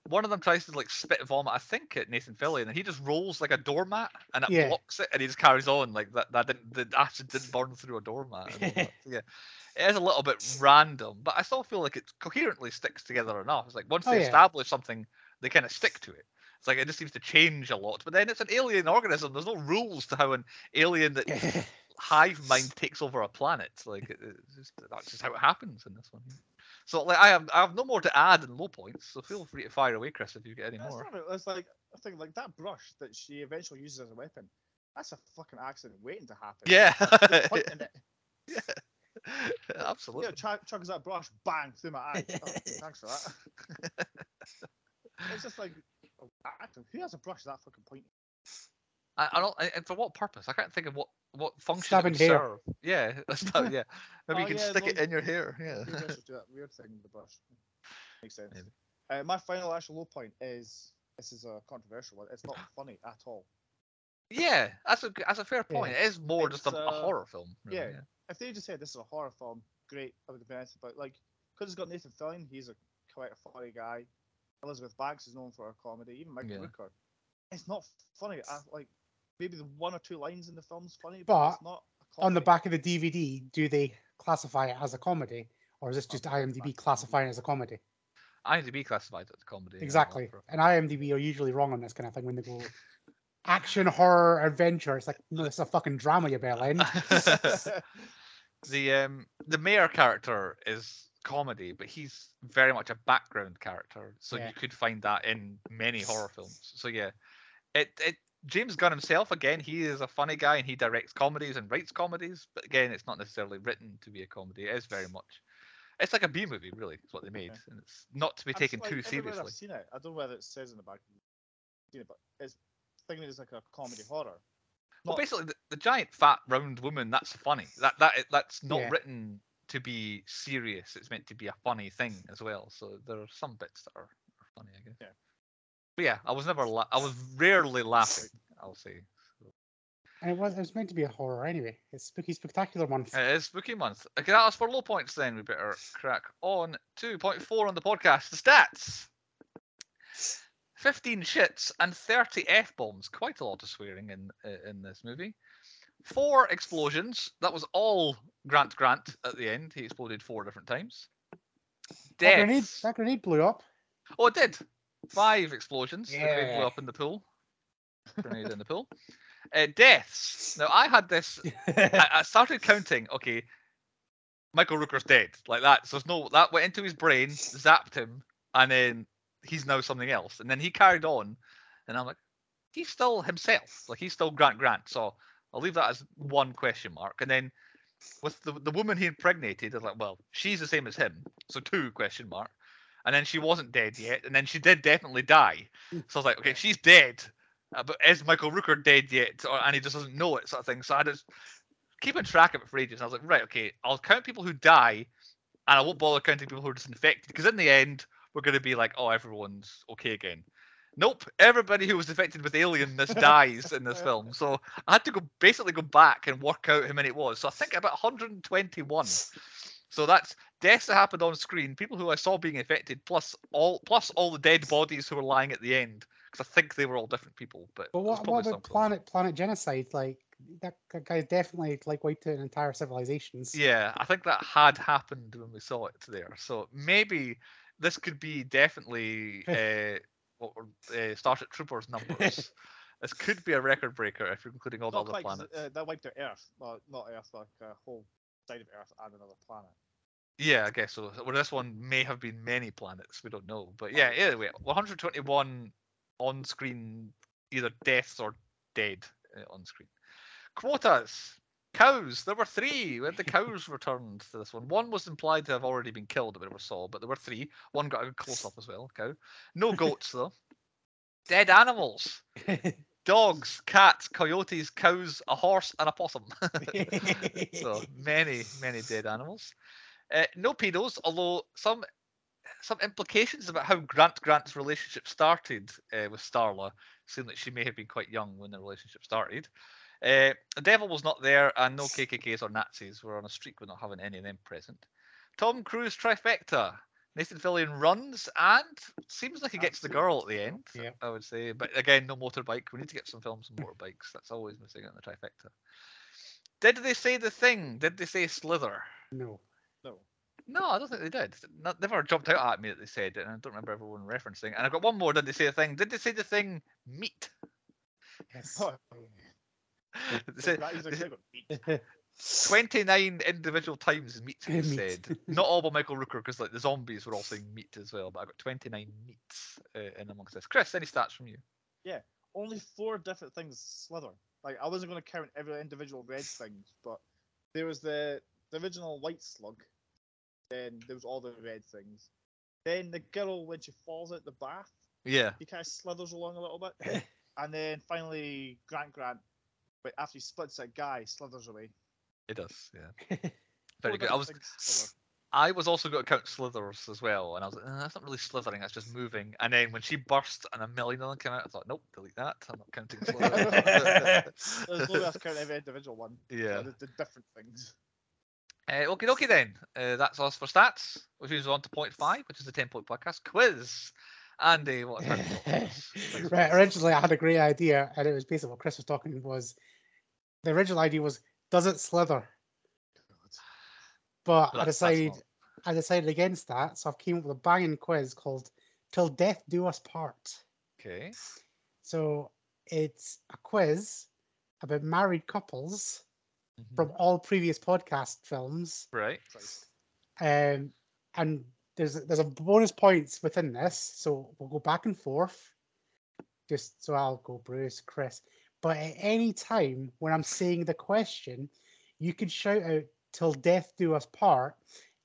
one of them tries to like spit vomit, I think, at Nathan Fillion, and he just rolls like a doormat and it Yeah. blocks it, and he just carries on like that. That didn't, the acid didn't burn through a doormat. and all that. So, yeah, it is a little bit random, but I still feel like it coherently sticks together enough. It's like once Oh, they yeah. establish something, they kind of stick to it. It's like it just seems to change a lot, but then it's an alien organism. There's no rules to how an alien that hive mind takes over a planet. Like it, it's just, that's just how it happens in this one. So like I have I have no more to add in low points. So feel free to fire away, Chris, if you get any That's more. not. It's like I think like that brush that she eventually uses as a weapon. That's a fucking accident waiting to happen. Yeah, it. absolutely. Yeah, chucks that brush, bang through my eye. Oh, thanks for that. it's just like, oh. Who has a brush that fucking point? I, I don't. And for what purpose? I can't think of what what function Stab it in would hair. serve. Yeah, that's not, yeah. Maybe Oh, you can yeah, stick it in your hair. Yeah. Hairdressers do that weird thing with the brush. Makes sense. Uh, my final actual low point is this is a controversial one. It's not funny at all. Yeah, that's a g- that's a fair Yeah. point. It is more just a, It's, a uh, horror film. really, yeah. If they just said this is a horror film, great. I would have been anything but like because it's got Nathan Fillion, he's a quite a funny guy. Elizabeth Banks is known for her comedy. Even Michael Yeah. Rooker. It's not funny. I, like maybe the one or two lines in the film's funny, but, But it's not. A On the back of the DVD, do they classify it as a comedy, or is this just back of IMDb classifying it as a comedy? IMDb classified it as a comedy. Exactly. And IMDb are usually wrong on this kind of thing when they go action, horror, adventure. It's like, no, this is a fucking drama, you bell end. the um the mayor character is comedy, but he's very much a background character, so Yeah. you could find that in many horror films. So yeah, it it James Gunn himself again, he is a funny guy and he directs comedies and writes comedies, but again, it's not necessarily written to be a comedy. It is very much. It's like a B movie, really, is what they made, Okay. and it's not to be I'm taken too like, everywhere seriously. I've seen it. I don't know whether it says in the back. Seen it, but it's thinking it's like a comedy horror. Well, Not- basically, the, the giant fat round woman that's funny. That that that's not Yeah. written to be serious. It's meant to be a funny thing as well. So there are some bits that are, are funny, I guess. Yeah. But yeah, I was never. La- I was rarely laughing. I'll say. And it was, it was meant to be a horror anyway. It's spooky, spectacular month. It is spooky month. Okay, that was for low points. Then we better crack on to point four on the podcast. The stats. 15 shits and 30 f bombs. Quite a lot of swearing in uh, in this movie. Four explosions. That was all Grant Grant at the end. He exploded four different times. That grenade, that grenade blew up. Oh, it did. Five explosions. The grenade blew Yeah. up in the pool. Grenade in the pool. Uh, deaths. Now I had this I, I started counting. Okay, Michael Rooker's dead, like that. So there's no that went into his brain, zapped him, and then he's now something else. And then he carried on, and I'm like, he's still himself. Like he's still Grant Grant. So I'll leave that as one question mark. And then with the the woman he impregnated, I was like, well, she's the same as him, so two question mark. And then she wasn't dead yet, and then she did definitely die. So I was like, okay, she's dead, uh, but is Michael Rooker dead yet? Or, and he just doesn't know it, sort of thing. So I just keeping track of it for ages. I was like, right, okay, I'll count people who die, and I won't bother counting people who are just infected, because in the end, we're going to be like, oh, everyone's okay again. Nope, everybody who was infected with alienness dies in this film. So I had to go basically go back and work out how many it was. So I think about 121. So that's deaths that happened on screen, people who I saw being affected, plus all plus all the dead bodies who were lying at the end. Because I think they were all different people. But But what, probably what some about close. planet planet genocide? Like that, that guy definitely like wiped out entire civilizations. Yeah, I think that had happened when we saw it there. So maybe this could be definitely uh, what were uh, Starship Troopers numbers. this could be a record breaker if you're including all the other quite, 'cause, planets. Uh, that wiped out Earth. Well, not Earth, like a whole side of Earth and another planet. Yeah, I guess so. Well, this one may have been many planets. We don't know, but yeah. Anyway, 121 on-screen either deaths or dead uh, on screen. Quotas. Cows. There were three. Had the cows returned to this one. One was implied to have already been killed that we never saw, but there were three. One got a close up as well. Cow. No goats though. Dead animals. Dogs, cats, coyotes, cows, a horse, and a possum. so many, many dead animals. Uh, no pedos, although some some implications about how Grant Grant's relationship started uh, with Starla seem that she may have been quite young when the relationship started. Uh, the devil was not there, and no KKKs or Nazis were on a streak with not having any of them present. Tom Cruise trifecta. Nathan Fillion runs and seems like he gets the girl at the end. Yeah. I would say, but again, no motorbike. We need to get some films on motorbikes. That's always missing in the trifecta. Did they say the thing? Did they say Slither? No. No. No, I don't think they did. Not, never jumped out at me that they said it, and I don't remember everyone referencing. And I've got one more. Did they say the thing? Did they say the thing meat? Yes. Oh, they said, that is a said good 29 individual times meat was Meat. said. Not all by Michael Rooker, because like the zombies were all saying meat as well. But I got 29 meats uh, in amongst this. Chris, any stats from you? Yeah, only four different things slither. Like I wasn't going to count every individual red things, but there was the the original white slug. Then there was all the red things. Then the girl when she falls out the bath, Yeah. he kind of slithers along a little bit. and then finally Grant Grant, but after he splits that guy, slithers away. It does, yeah. Very good. I was. I was also going to count slithers as well, and I was like, "Uh, that's not really slithering, that's just moving. And then when she burst and a million of them came out, I thought, nope, delete that. I'm not counting slithering. There's no way to count every individual one. yeah. The, the different things. Uh, okay, okay then. Uh, that's us for stats, which moves on to point five, which is the 10 point podcast quiz. Andy, what have you got for us? Thanks for right. Originally, I had a great idea, and it was basically what Chris was talking was the original idea was does it slither? But But I decided I decided against that, so I've came up with a banging quiz called "Till Death Do Us Part." Okay. So it's a quiz about married couples Mhm. from all previous podcast films, Right. Christ. um, and there's there's a bonus points within this, so we'll go back and forth. Just so I'll go Bruce, Chris, but at any time when I'm saying the question, you can shout out "Till death do us part"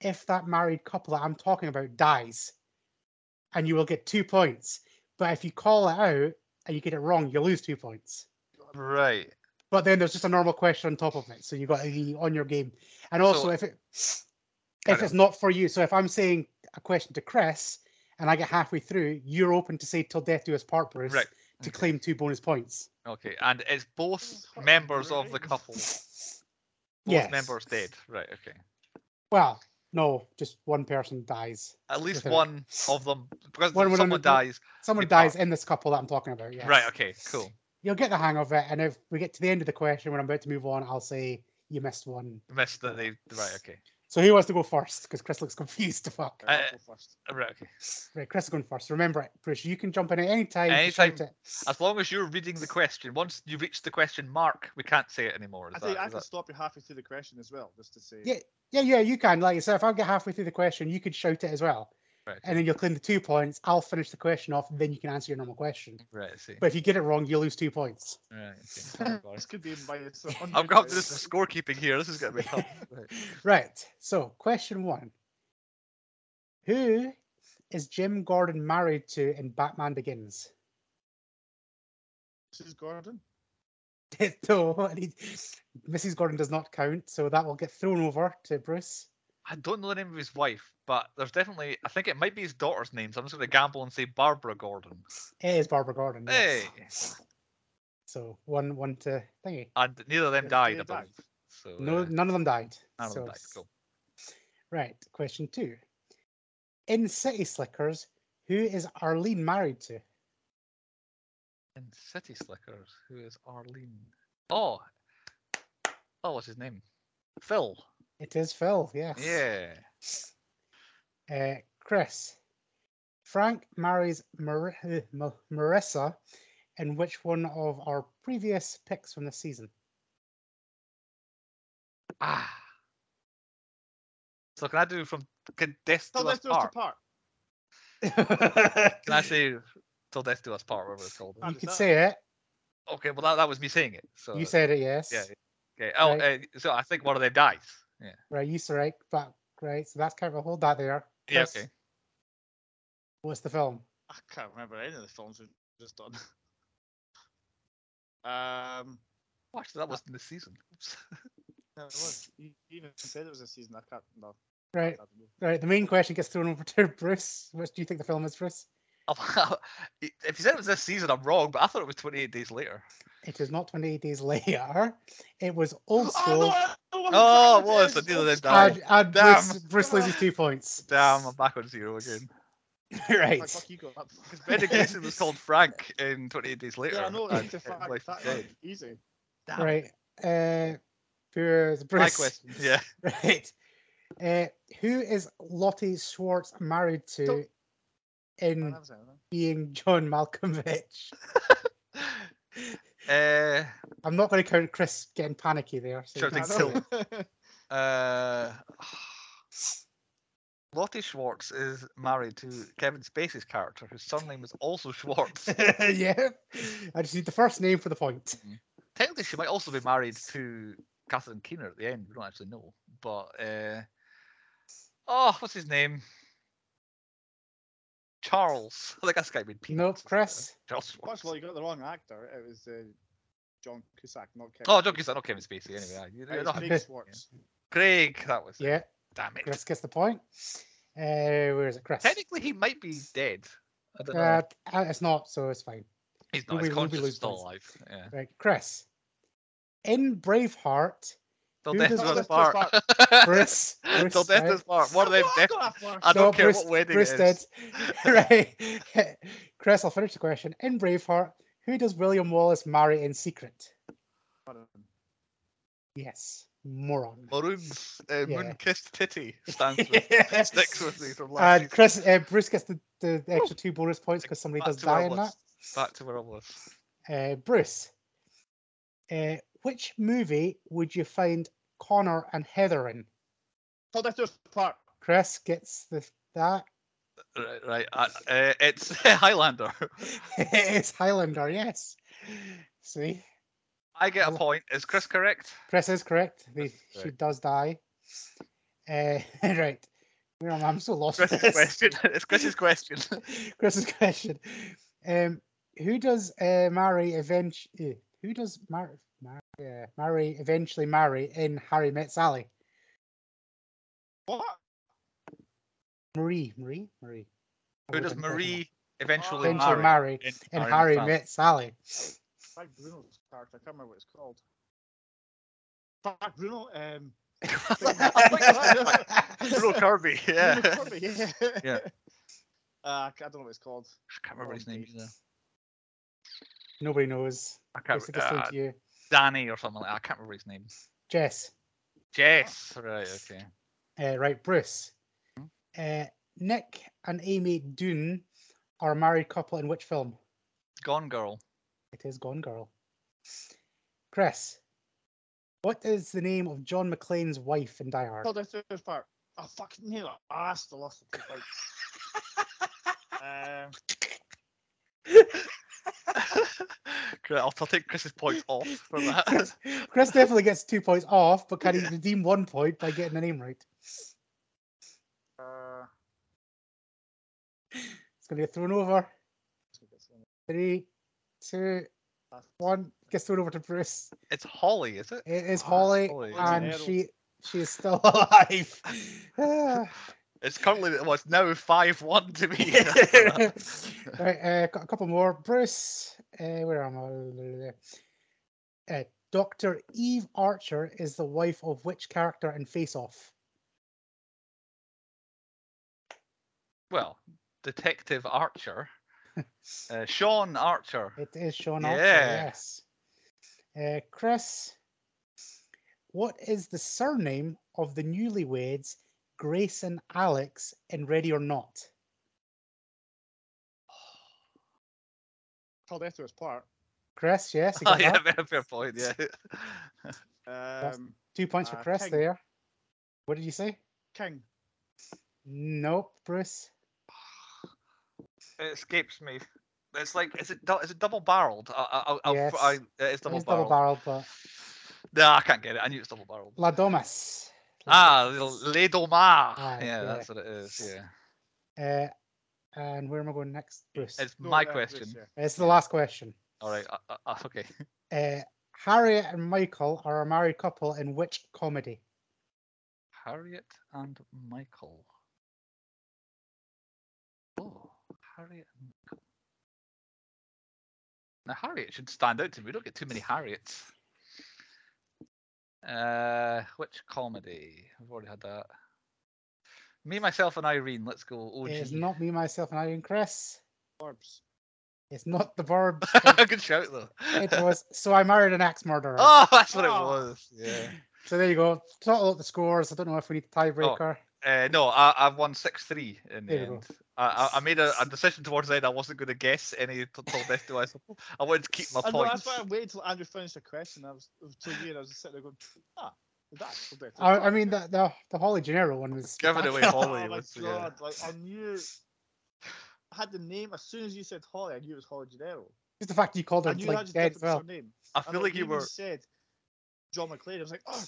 if that married couple that I'm talking about dies, and you will get two points. But if you call it out and you get it wrong, you lose two points. Right. But then there's just a normal question on top of it, so you've got to be on your game. And also, So- if it if it's not for you, so if I'm saying a question to Chris and I get halfway through, you're open to say "till death do us part," Bruce, Right. to Okay. claim two bonus points. Okay. And it's both members of the couple. Both Yes. members dead. Right. Okay. Well, no, just one person dies. At least Within it. one of them, because One- one of someone them- dies. Someone dies part. in this couple that I'm talking about. Yes. Right. Okay. Cool. You'll get the hang of it, and if we get to the end of the question when I'm about to move on, I'll say you missed one. Missed that they. Right. Okay. So who wants to go first? Because Chris looks confused to fuck. Right, I'll Uh, go first. Right. Okay. Right, Chris is going first. Remember it, Bruce. You can jump in at any time. to Anytime. it. As long as you're reading the question, once you reach the question mark, we can't say it anymore. Is I think that- I is can that- stop you halfway through the question as well, just to say. Yeah, yeah, yeah. You can. Like I said, if I get halfway through the question, you could shout it as well, Right. and then you'll claim the two points. I'll finish the question off, and then you can answer your normal question. Right. I see. But if you get it wrong, you lose two points. Right. Okay. This could be minus. I'm going to do this scorekeeping here. This is going to be tough. Right. Right. So, question one: Who is Jim Gordon married to in Batman Begins? Mrs. Gordon. so, he- Mrs. Gordon does not count, so that will get thrown over to Bruce. I don't know the name of his wife, but there's definitely. I think it might be his daughter's name. So I'm just going to gamble and say Barbara Gordon. It is Barbara Gordon. Hey, yes. So one, one to thingy. and neither of them died. I believe. So No, uh, none of them died. none of them died. Cool. Right. Question two. In City Slickers, who is Arlene married to? In City Slickers, who is Arlene? Oh, oh, what's his name? Phil. It is Phil. Yes. Yeah. Uh, Chris. Frank marries Mar- uh, Marissa in which one of our previous picks from the season? Ah. So can I do from can death Tell do us this to us part? apart. Can I say till death do us part, whatever it's called? You is could that- say it. Okay, well that, that was me saying it. So You said it, yes. yeah. Okay. Oh, Right. uh, so I think one of them dies. Yeah. Right, you said right, but right, so that's kind of a hold that there. Yeah. Okay. What's the film? I can't remember any of the films we've just done. um, Watch that was in the season. Oops. no, it was. You you even said it was a season. I can't. No. Right, I don't know. right. The main question gets thrown over to Bruce. What do you think the film is, Bruce? if you said it was this season, I'm wrong, but I thought it was 28 days later. It is not 28 Days Later. It was old Oh, school. no, I Oh, it was. I nearly then died. And, and Damn. Bruce, Bruce loses two points. Damn, I'm back on zero again. right. Like, fuck you got that. Because Brendan Gleeson was called Frank in 28 Days Later. Yeah, I know. and That's a in fact. Life That, is Dead. like, easy. Damn. Right. Uh, for My question. Yeah. Right. Uh, who is Lottie Schwartz married to Don't- in I never said anything. being John Malkovich? uh, I'm not going to count Chris getting panicky there. So you Shouting can I say kill. know. uh, Lottie Schwartz is married to Kevin Spacey's character, whose surname is also Schwartz. yeah. I just need the first name for the point. Technically, she might also be married to Catherine Keener at the end. We don't actually know. But, uh, oh, what's his name? Charles. I think that's the guy made No, Peanuts. Chris. Charles First Schwartz. of all, you got the wrong actor. It was uh, John Cusack, not Kevin. Oh, John Cusack, not Kevin Spacey. Anyway, aye. you, you it's don't have- Craig Schwartz. Craig, that was it. Yeah. Damn it. Chris gets the point. Uh, where is it, Chris? Technically, he might be dead. I don't know. Uh, uh, it's not, so it's fine. He's not. His Ruby- Ruby conscience is lose still points. alive. Yeah. Right, Chris. In Braveheart, Till Who death does do us this part. Bruce. Bruce Till death right? us part. One of them. Def- got that far. I don't No, care Bruce, what wedding Bruce it is. did. right. Chris, I'll finish the question. In Braveheart, who does William Wallace marry in secret? Yes. Moron. Maroon's uh, Yeah. moon kissed titty stands with sticks with me from last And season. Chris, uh, Bruce gets the, the extra two bonus points because somebody Back does die in that. Back to where I was. Uh, Bruce, uh, which movie would you find Connor and Heather in? Till death do part. Chris gets the that. Right, right. Uh, uh, it's Highlander. it's Highlander, yes. See, I get a point. Is Chris correct? Chris is correct. The, She does die. Uh, right. Where am I? I'm so lost. with Chris's this. question. It's Chris's question. Chris's question. Um, who does uh, marry eventually? Who does marry? Mar- uh, marry eventually marry in Harry Met Sally? What? Marie, Marie, Marie. Who does it in the second Marie eventually one. eventually marry? marry in in Harry Harry Met Met Sally? Frank Bruno's character. I can't remember what it's called. Frank Bruno. Um, Bruno Kirby, yeah. Bruno Kirby, yeah. Yeah. Uh, I don't know what it's called. I can't remember his name either. Nobody knows. I can't Chris, it uh, to you. Danny or something like that. I can't remember his name. Jess. Jess. Right, okay. Uh, right, Bruce. Uh, Nick and Amy Dunne are a married couple in which film? Gone Girl. It is Gone Girl. Chris, what is the name of John McClane's wife in Die Hard? Till death do us part. Oh, fucking knew it. I still lost the two points. um, Great, I'll, I'll take Chris's points off for that. Chris, Chris definitely gets two points off, but can he redeem one point by getting the name right? uh, It's going to get thrown over. Three, two, one. Gets thrown over to Bruce. It's Holly, is it? It is Ah, Holly, Holly. and she she is still alive. It's currently well, it's now five one to me. right, uh, got a couple more. Bruce, uh, where am I? Uh, Dr. Eve Archer is the wife of which character in Face Off? well, Detective Archer, uh, Sean Archer. It is Sean Archer, yes. Uh, Chris, what is the surname of the newlyweds Grace and Alex in Ready or Not? till death do us part. Chris, yes, Oh, yeah, fair, fair point. Yeah. Um, Two points for uh, Chris King. there. What did you say? King. Nope, Bruce. it escapes me. It's like is it dou- is it double barreled? I, I, I'll, Yes. I, it's double It's double barreled. barreled, but No, I can't get it. I knew it's double barreled. La Domus. Ah, little Le Domar. Yeah, yeah. that's what it is. Yeah. Uh, and where am I going next, Bruce? It's No, my uh, Bruce, question. yeah. It's the last question. All right. Uh, uh, uh, okay. Uh, Harriet and Michael are a married couple in which comedy? Harriet and Michael. Oh, Harriet and Michael. Now Harriet should stand out to me. We don't get too many Harriets. Uh, which comedy? We've already had that. Me, myself, and Irene. Let's go. OG. It's not me, myself, and Irene. Chris. Orbs. It's not the verb. Good shout though. it was so I married an axe murderer. Oh, that's what it Oh. was. Yeah. So there you go. Total up the scores. I don't know if we need a tiebreaker. Uh, no, I, I won six three in the There you go. end. I, I, I made a, a decision towards the end. I wasn't going to guess any t- till death do I. I wanted to keep my I know, points. that's why I waited till Andrew finished the question. I was, it was till you, I was just sitting there going, ah, that's till death. I, I mean, the, the the Holly Gennaro one was Giving away. Holly oh my was yeah. Like I knew, I had the name as soon as you said Holly. I knew it was Holly Gennaro. Just the fact you called her I knew like that just dead different well. surname. I And, feel like you were. said John McClane. I was like, oh,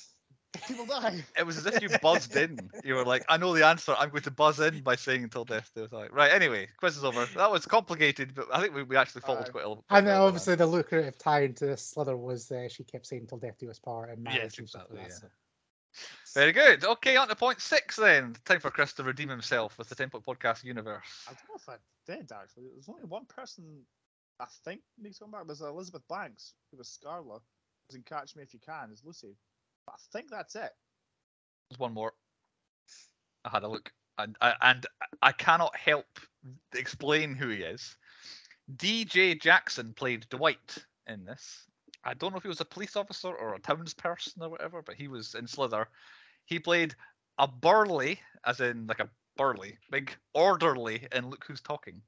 people die. It was as if you buzzed in. You were like, I know the answer. I'm going to buzz in by saying until death do us part. Right. Anyway, quiz is over. That was complicated, but I think we, we actually followed Aye. quite a little. And then obviously the lucrative tie into this Slither was uh, she kept saying "till death do us part" and marriage Yes, and stuff like exactly, that. yeah. so- Very good. Okay, on to point six then. Time for Chris to redeem himself with the 10 Point Podcast universe. I don't know if I did actually. There's only one person I think needs to come back. There's Elizabeth Banks, who was Starla, who's in Catch Me If You Can, as Lucy. But I think that's it. There's one more. I had a look, and I, and I cannot help explain who he is. DJ Jackson played Dwight in this. I don't know if he was a police officer or a townsperson or whatever, but he was in Slither. He played a burly, as in like a burly, big orderly in Look Who's Talking.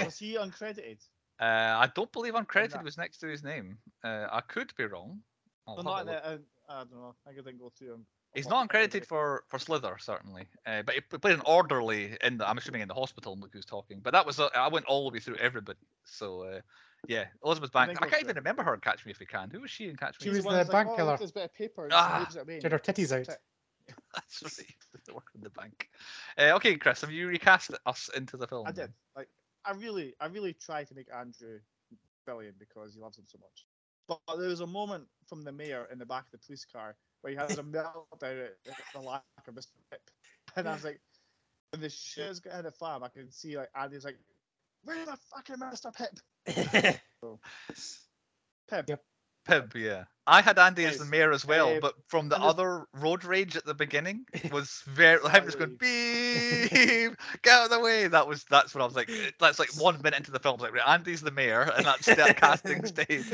Was he uncredited? Uh, I don't believe uncredited was next to his name. Uh, I could be wrong. I'll No, have not a in the, uh, I don't know. I didn't go through him. He's not uncredited for for Slither certainly, uh, but he played an orderly in the. I'm assuming in the hospital. Look who's talking. But that was uh, I went all the way through everybody. So uh, yeah, Elizabeth I Banks. think I can't even remember her in Catch Me If You Can. Who was she in Catch Me? She If was You the one that's bank oh, killer. Look, there's a bit of paper. and Ah. waves it at me. She had her titties out. That's it. That's right. They work in the bank. Uh, okay, Chris, have you recast us into the film? I did. Like, I really, I really tried to make Andrew brilliant because he loves him so much. But there was a moment from the mayor in the back of the police car where he has a meltdown at the lack of Mr. Pibb, and I was like, when the shit's got in the farm, I can see like Andy's like, where's the fucking Mr. Pibb? Pibb. Yep. Pibb, yeah. I had Andy as the mayor as well, Um, but from the other road rage at the beginning was very him just going beep, get out of the way. That was that's what I was like. eh, That's like one minute into the film, I was like right, Andy's the mayor, and that's that casting stage.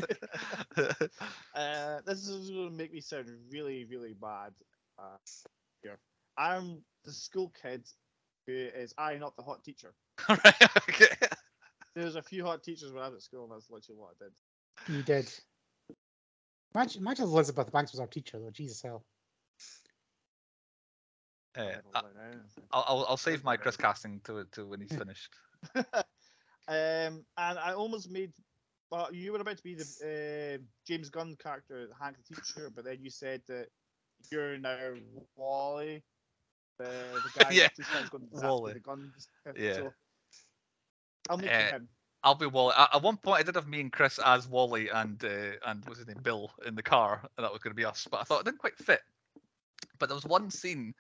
Uh, this is going to make me sound really, really bad. Uh, here, I'm the school kid who is I, not the hot teacher. right, okay. There's a few hot teachers when I was at school, and that's literally what I did. You did. Imagine, imagine Elizabeth Banks was our teacher, though. Jesus hell. Uh, I I- don't know anything. I'll, I'll I'll save my Chris casting to to when he's finished. um, and I almost made. Well, you were about to be the uh, James Gunn character, Hank the teacher, but then you said that you're now Wally, the, the guy Yeah, who's just going after Wally. the guns. uh, Yeah. So I'll make Uh, it him. I'll be Wally. At, one point, I did have me and Chris as Wally and uh, and what's his name, Bill, in the car, and that was going to be us. But I thought it didn't quite fit. But there was one scene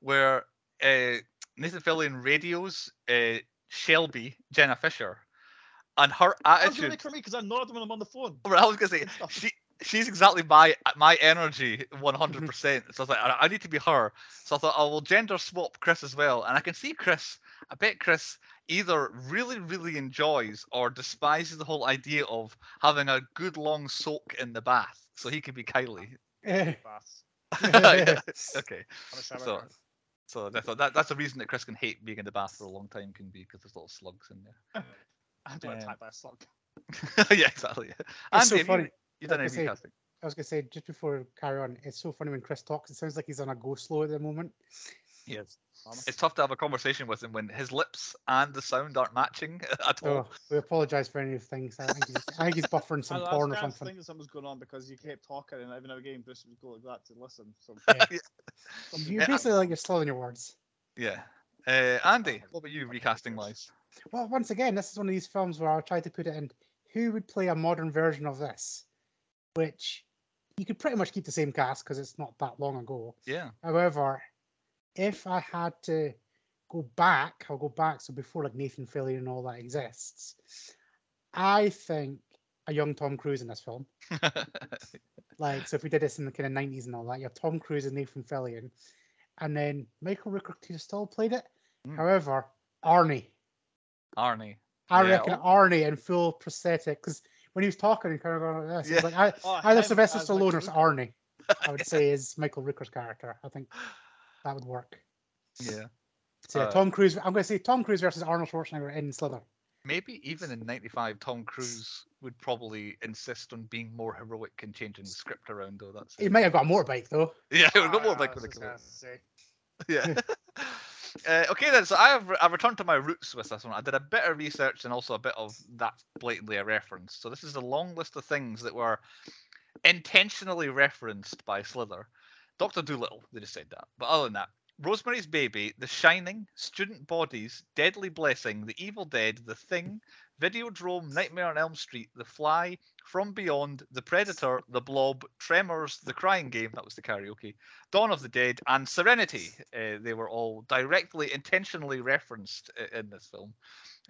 where uh, Nathan Fillion radios uh, Shelby, Jenna Fischer, and her going to attitude. make for me because I nodded when I'm on the phone. Well, I was gonna say she she's exactly my my energy, one hundred percent. So I was like, I, I need to be her. So I thought I will gender swap Chris as well, and I can see Chris. I bet Chris either really really enjoys or despises the whole idea of having a good long soak in the bath, so he can be Kylie. Baths. okay, On a shower So- so I thought that that's the reason that Chris can hate being in the bath for a long time can be because there's little slugs in there. I'm being um, attacked by a slug. yeah, exactly. It's Andy, so funny. you, you've done Like I any casting? I was gonna say just before we carry on, it's so funny when Chris talks. It sounds like he's on a go slow at the moment. Yes. It's tough to have a conversation with him when his lips and the sound aren't matching at all. Oh, we apologise for any of things. I think he's, I think he's buffering some I, porn I or was something. thinking something was going on because you kept talking and every now and again Bruce would go like that to listen. So Yeah. something- You're basically like you're slow in your words. Yeah. Uh, Andy, what about you recasting wise? Well, once again, this is one of these films where I'll try to put it in who would play a modern version of this, which you could pretty much keep the same cast because it's not that long ago. Yeah. However, if I had to go back, I'll go back. So before like Nathan Fillion and all that exists, I think a young Tom Cruise in this film. Like, so if we did this in the kind of nineties and all that, you have Tom Cruise and Nathan Fillion, and then Michael Rooker still played it. Mm. However, Arnie, Arnie. I Yeah, reckon. Arnie in full prosthetic, because when he was talking and kind of going like this, he was Yeah. like, I, Oh, either Sylvester Stallone or Arnie. I would say is Michael Rooker's character. I think that would work. Yeah. So yeah, Uh, Tom Cruise. I'm going to say Tom Cruise versus Arnold Schwarzenegger in Slither. Maybe even in '95, Tom Cruise would probably insist on being more heroic and changing the script around. Though that's He might have got a motorbike though. yeah, we've got Ah, more I with the just killer. gonna say. Yeah. Uh, okay then, so I have I returned to my roots with this one. I did a bit of research and also a bit of that blatantly a reference. So this is a long list of things that were intentionally referenced by Slither. Doctor Dolittle, they just said that. But other than that, Rosemary's Baby, The Shining, Student Bodies, Deadly Blessing, The Evil Dead, The Thing, Videodrome, Nightmare on Elm Street, The Fly, From Beyond, The Predator, The Blob, Tremors, The Crying Game, that was the karaoke, Dawn of the Dead, and Serenity. Uh, they were all directly, intentionally referenced in this film,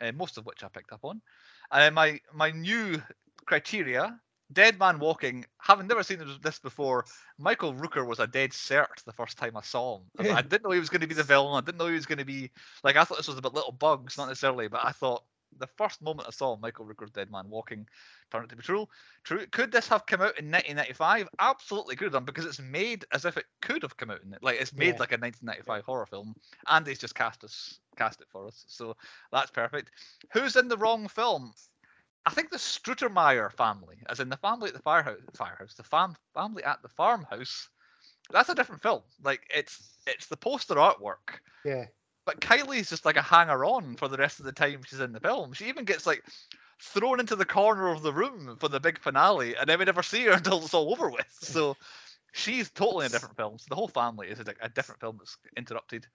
uh, most of which I picked up on. And my my new criteria: Dead Man Walking. Having never seen this- before, Michael Rooker was a dead cert the first time I saw him. I, I didn't know he was going to be the villain. I didn't know he was going to be like I thought this was about little bugs, not necessarily. But I thought the first moment I saw Michael Rooker's Dead Man Walking turned out to be true. True. Could this have come out in 1995? Absolutely could have done because it's made as if it could have come out in it. Like it's made Yeah. like a 1995 horror film, and he's just cast us cast it for us. So that's perfect. Who's in the wrong film? I think the Strutemyer family, as in the family at the firehouse, firehouse, the fam family at the farmhouse. That's a different film. Like it's it's the poster artwork, Yeah. but Kylie's just like a hanger on for the rest of the time she's in the film. She even gets like thrown into the corner of the room for the big finale, and then we never see her until it's all over with. So she's totally in a different film. So the whole family is a, a different film that's interrupted.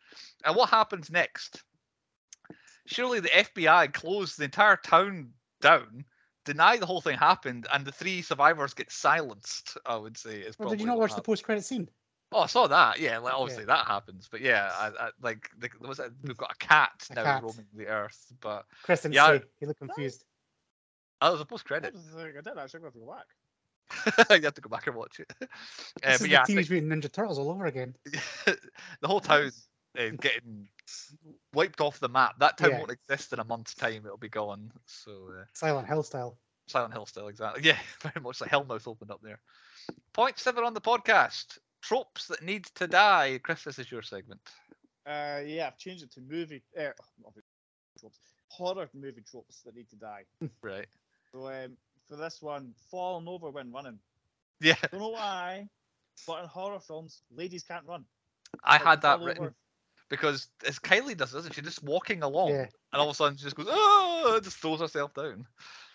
And what happens next? Surely the FBI close the entire town down, deny the whole thing happened, and the three survivors get silenced. I would say is Well, did you not what watch the post-credit scene? Oh, I saw that. Yeah, like obviously that happens, but yeah, I, I, like the, there was a, we've got a cat A now cat. roaming the earth, but Chris didn't Yeah, say. He looked confused. oh, was a post credit. was like, I did actually go to go back. you have to go back and watch it. Uh, This is but yeah, I the Teenage Mutant Ninja Turtles all over again. the whole town Nice. is getting wiped off the map. That town Yeah. won't exist in a month's time. It'll be gone. So uh, Silent Hill style. Silent Hill style, exactly. Yeah, very much like Hellmouth opened up there. Point seven on the podcast: tropes that need to die. Chris, this is your segment. Uh, yeah, I've changed it to movie. Uh, tropes, horror movie tropes that need to die. Right. So um, for this one, falling over when running. Yeah, Don't know why, but in horror films, ladies can't run. I Like, had that written over. Because as Kylie does, doesn't she? Just walking along, Yeah. and all of a sudden she just goes, oh, just throws herself down.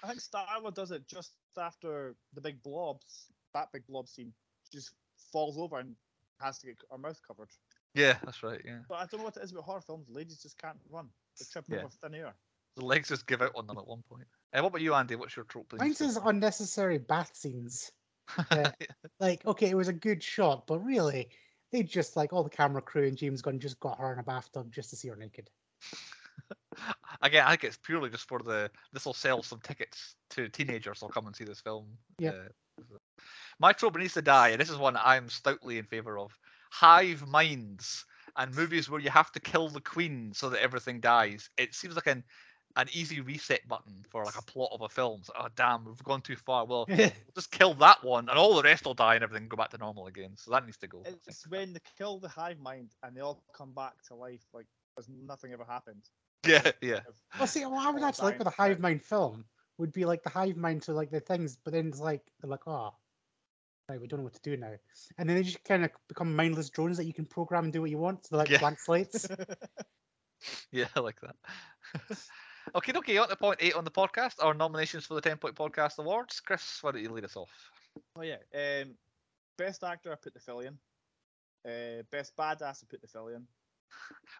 I think Starla does it just after the big blobs, that big blob scene. She just falls over and has to get her mouth covered. Yeah, that's right. Yeah, But I don't know what it is about horror films. Ladies just can't run. They trip tripping Yeah. over thin air. the legs just give out on them at one point. Uh, what about you, Andy? What's your trope? that Mine needs to says die? unnecessary bath scenes. Yeah. Like, okay, it was a good shot, but really, they just like all the camera crew and James Gunn just got her in a bathtub just to see her naked. Again, I think it's purely just for the. This will sell some tickets to teenagers. who'll come and see this film. Yeah. Uh, my trope needs to die, and this is one I'm stoutly in favor of. Hive minds and movies where you have to kill the queen so that everything dies. It seems like an an easy reset button for like a plot of a film. So, oh damn, we've gone too far. Well, we'll just kill that one, and all the rest will die, and everything go back to normal again. So that needs to go. I think. It's when they kill the hive mind and they all come back to life like as nothing ever happened. Yeah, yeah. well, see, what I would all actually like dying with a hive mind film would be like the hive mind to like the things, but then it's like they're like, oh, right, we don't know what to do now, and then they just kind of become mindless drones that you can program and do what you want. So they're like Yeah. blank slates. Yeah, I like that. Okay, okay, on to point eight on the podcast, our nominations for the 10 Point Podcast Awards. Chris, why don't you lead us off? Oh yeah. Um, best actor, I put the Fillion. Uh, best badass, I put the Fillion.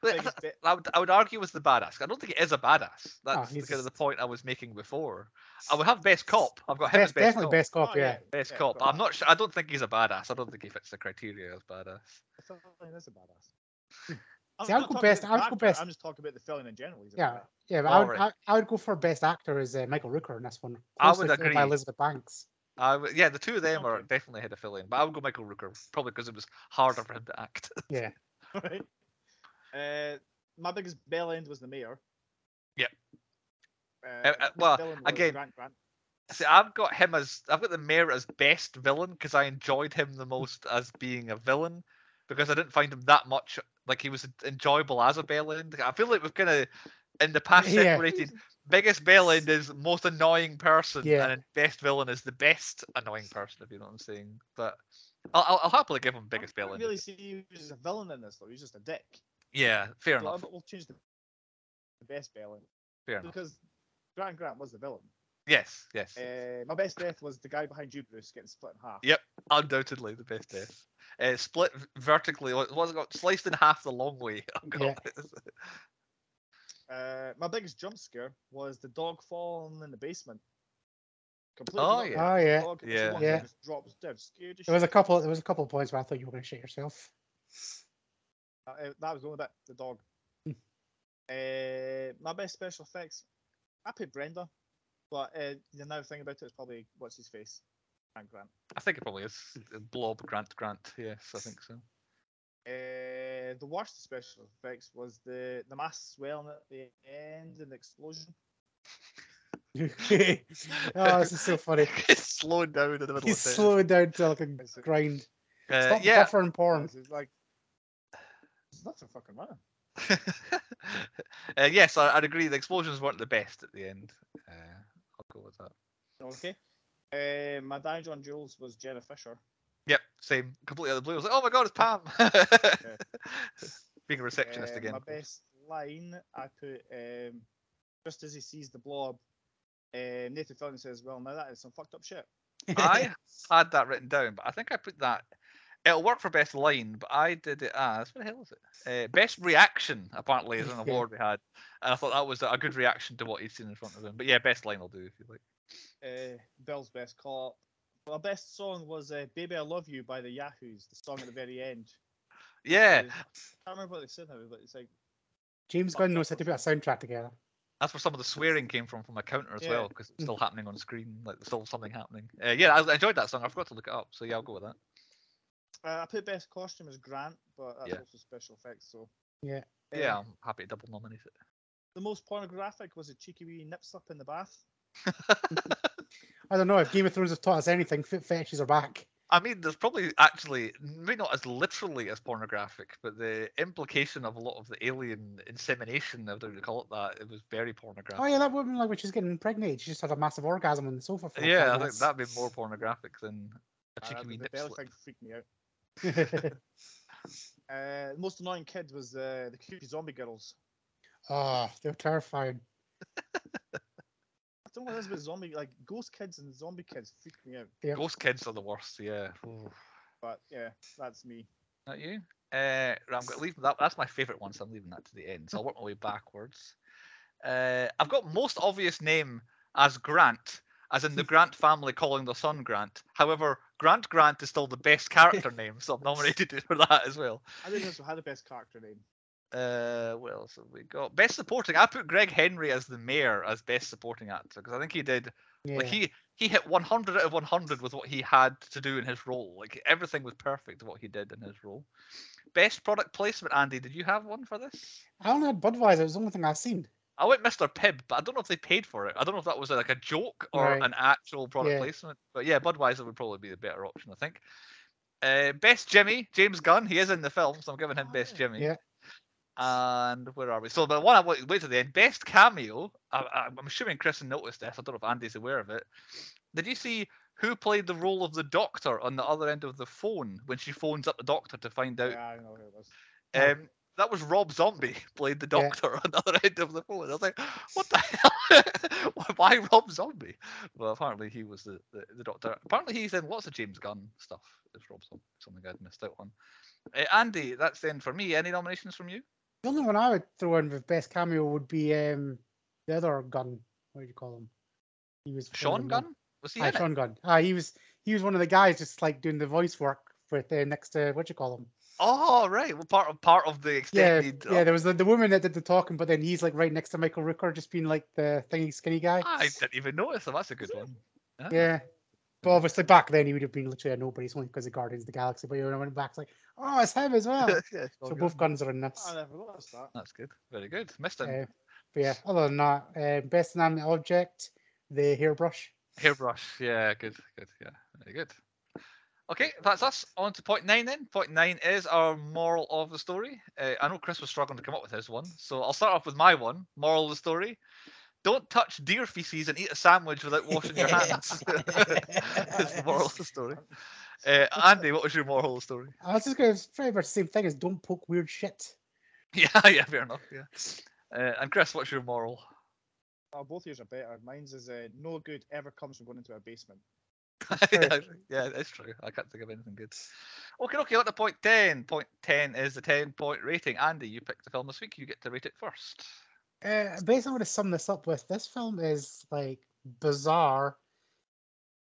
Wait, I, bit- I would, I would argue with the badass. I don't think it is a badass. That's he's kind of the point I was making before. I would have best cop. I've got him as best, best definitely cop. best cop, Oh, yeah. Best yeah, cop. but I'm not sure. I don't think he's a badass. I don't think he fits the criteria as badass. The Fillion is a badass. I'm See, I would go talking best- I the would go actor, best- I'm just talking about the Fillion in general. He's Yeah, badass. yeah, but I would, Alright. I, I would go for best actor as uh, Michael Rooker in this one. I would followed By. Elizabeth Banks. I w- yeah, the two of them are Okay. definitely ahead of Fillion, but I would go Michael Rooker probably because it was harder for him to act. Yeah. right? Uh, my biggest bell end was the mayor. Yep. Uh, Uh, my uh, biggest well, again, Grant Grant. See, I've got him as I've got the mayor as best villain because I enjoyed him the most as being a villain because I didn't find him that much like he was enjoyable as a bell end. I feel like we've kind of in the past Yeah. separated biggest bell end is most annoying person Yeah. and best villain is the best annoying person if you know what I'm saying. But I'll, I'll, I'll happily give him biggest I bell don't end. really see you as a villain in this though. He's just a dick. Yeah, fair So enough. We'll change the, the best bell end Fair enough. because Grant Grant was the villain. Yes, yes. Uh, my best death was the guy behind you, Bruce, getting split in half. Yep. Undoubtedly the best death. Uh, split vertically. What was it got? Sliced in half the long way. I've Yeah. Uh, my biggest jump scare was the dog falling in the basement. Completely Oh, yeah. Oh, yeah. Dog, Yeah. Yeah. just drops dead. Scared There was a couple. There was a couple of points where I thought you were going to shit yourself. Uh, uh, that was the only bit. The dog. Hmm. uh, my best special effects. I put Brenda, but uh, the another thing about it is probably what's his face, Grant Grant. I think it probably is Blob Grant Grant. Yes, I think so. Uh, the worst special effects was the the mass swelling at the end and the explosion. Okay. oh, this is so funny. it's slowing down in the middle He's of slowing down to like a grind. Uh, Stop yeah. buffering porn. It's like there's nothing fucking wrong. uh, yes, I, I'd agree. The explosions weren't the best at the end. Uh, I'll go with that. Okay. Uh, my Diane John Jules was Jenna Fischer. Yep, same. Completely out of the blue. I was like, oh my god, it's Pam. Being a receptionist Uh, again. My best line I put um, just as he sees the blob. Uh, Nathan Fillion says, "Well, now that is some fucked up shit." I had that written down, but I think I put that. It'll work for best line, but I did it as what the hell is it? Uh, best reaction apparently is an award we had, and I thought that was a good reaction to what he'd seen in front of him. But yeah, best line will do if you like. Uh, Bill's best call. My best song was uh, "Baby I Love You" by the Yahoos. The song at the very end. Yeah, I can't remember what they said now, but it's like James Gunn knows how to put a soundtrack together. that's where some of the swearing came from from a counter as Yeah. well, because it's still happening on screen. Like there's still something happening. Uh, yeah, I I enjoyed that song. I forgot to look it up, so yeah, I'll go with that. Uh, I put best costume as Grant, but that's Yeah. also special effects. So Yeah. Uh, Yeah, I'm happy to double nominate it. The most pornographic was a cheeky wee nip slip in the bath. I don't know if Game of Thrones have taught us anything. Foot fetishes are back. I mean, there's probably actually maybe not as literally as pornographic, but the implication of a lot of the alien insemination, if you call it that, it was very pornographic. Oh yeah, that woman like when she's getting impregnated, she just had a massive orgasm on the sofa. For yeah, I think that'd be more pornographic than a Uh, cheeky the wee the nip belly slip. thing freaked me out. Uh, the most annoying kid was uh, the cute zombie girls. oh, they're terrifying. I don't know what it is with zombie, like ghost kids and zombie kids freak me out. Yep. Ghost kids are the worst. Yeah. Ooh. But yeah, that's me. Not you? Uh, I'm going to leave that. That's my favourite one, so I'm leaving that to the end. So I'll work my way backwards. Uh, I've got most obvious name as Grant, as in the Grant family calling their son Grant. However, Grant Grant is still the best character name, so I'm nominated it for that as well. I think this had the best character name. Uh, what else have we got? Best supporting. I put Gregg Henry as the mayor as best supporting actor because I think he did Yeah. like he he hit 100 out of 100 with what he had to do in his role. Like everything was perfect what he did in his role. Best product placement, Andy. Did you have one for this? I only had Budweiser. It was the only thing I've seen. I went Mr. Pibb, but I don't know if they paid for it. I don't know if that was like a joke or Right. an actual product Yeah. placement. But yeah, Budweiser would probably be the better option, I think. Uh, best Jimmy, James Gunn. He is in the film, so I'm giving him best. Jimmy. Yeah. And where are we? So the one I wait, wait to the end. Best cameo. I, I'm assuming Kristen noticed this. I don't know if Andy's aware of it. Did you see who played the role of the doctor on the other end of the phone when she phones up the doctor to find out? Yeah, I know who it was. Um, that was Rob Zombie played the Yeah. doctor on the other end of the phone. I was like, what the hell? Why- Rob Zombie? Well, apparently he was the, the, the doctor. Apparently he's in lots of James Gunn stuff. It's Rob Zombie, something I'd missed out on. Uh, Andy, that's the end for me. Any nominations from you? The only one I would throw in with best cameo would be um the other gun. What do you call him? He was Sean Gunn? Was he Aye? Sean Gunn. Ah, he was he was one of the guys just like doing the voice work with uh, next to what do you call him? Oh, right. Well, part of part of the Yeah, extended. yeah. yeah. There was the, the woman that did the talking, but then he's like right next to Michael Rooker, just being like the thingy skinny guy. I didn't even notice him. That's a good one. Ah. Yeah, But obviously back then he would have been literally a nobody. It's only because of Guardians of the Galaxy. But you when I went back, it's like, oh, it's him as well. yeah, so good. both guns are in this. I never noticed that. That's good. Very good. Missed him. Uh, but yeah, other than that, uh, best inanimate object, the hairbrush. Hairbrush. Yeah, good, good. Yeah, very good. Okay, that's us. On to point nine then. Point nine is our moral of the story. Uh, I know Chris was struggling to come up with his one, so I'll start off with my one. Moral of the story: Don't touch deer feces and eat a sandwich without washing your hands. That's the moral of the story. Uh, Andy, what was your moral of the story? I was just going to pretty much the same thing as don't poke weird shit. Yeah, yeah, fair enough. Yeah. Uh, and Chris, what's your moral? Oh, both yours are better. Mine's is uh, no good ever comes from going into a basement. Yeah, yeah, that's true. I can't think of anything good. Okay, okay, on to point 10. Point 10 is the 10 point rating. Andy, you picked the film this week. You get to rate it first. Uh, basically, I'm going to sum this up with this film is like bizarre,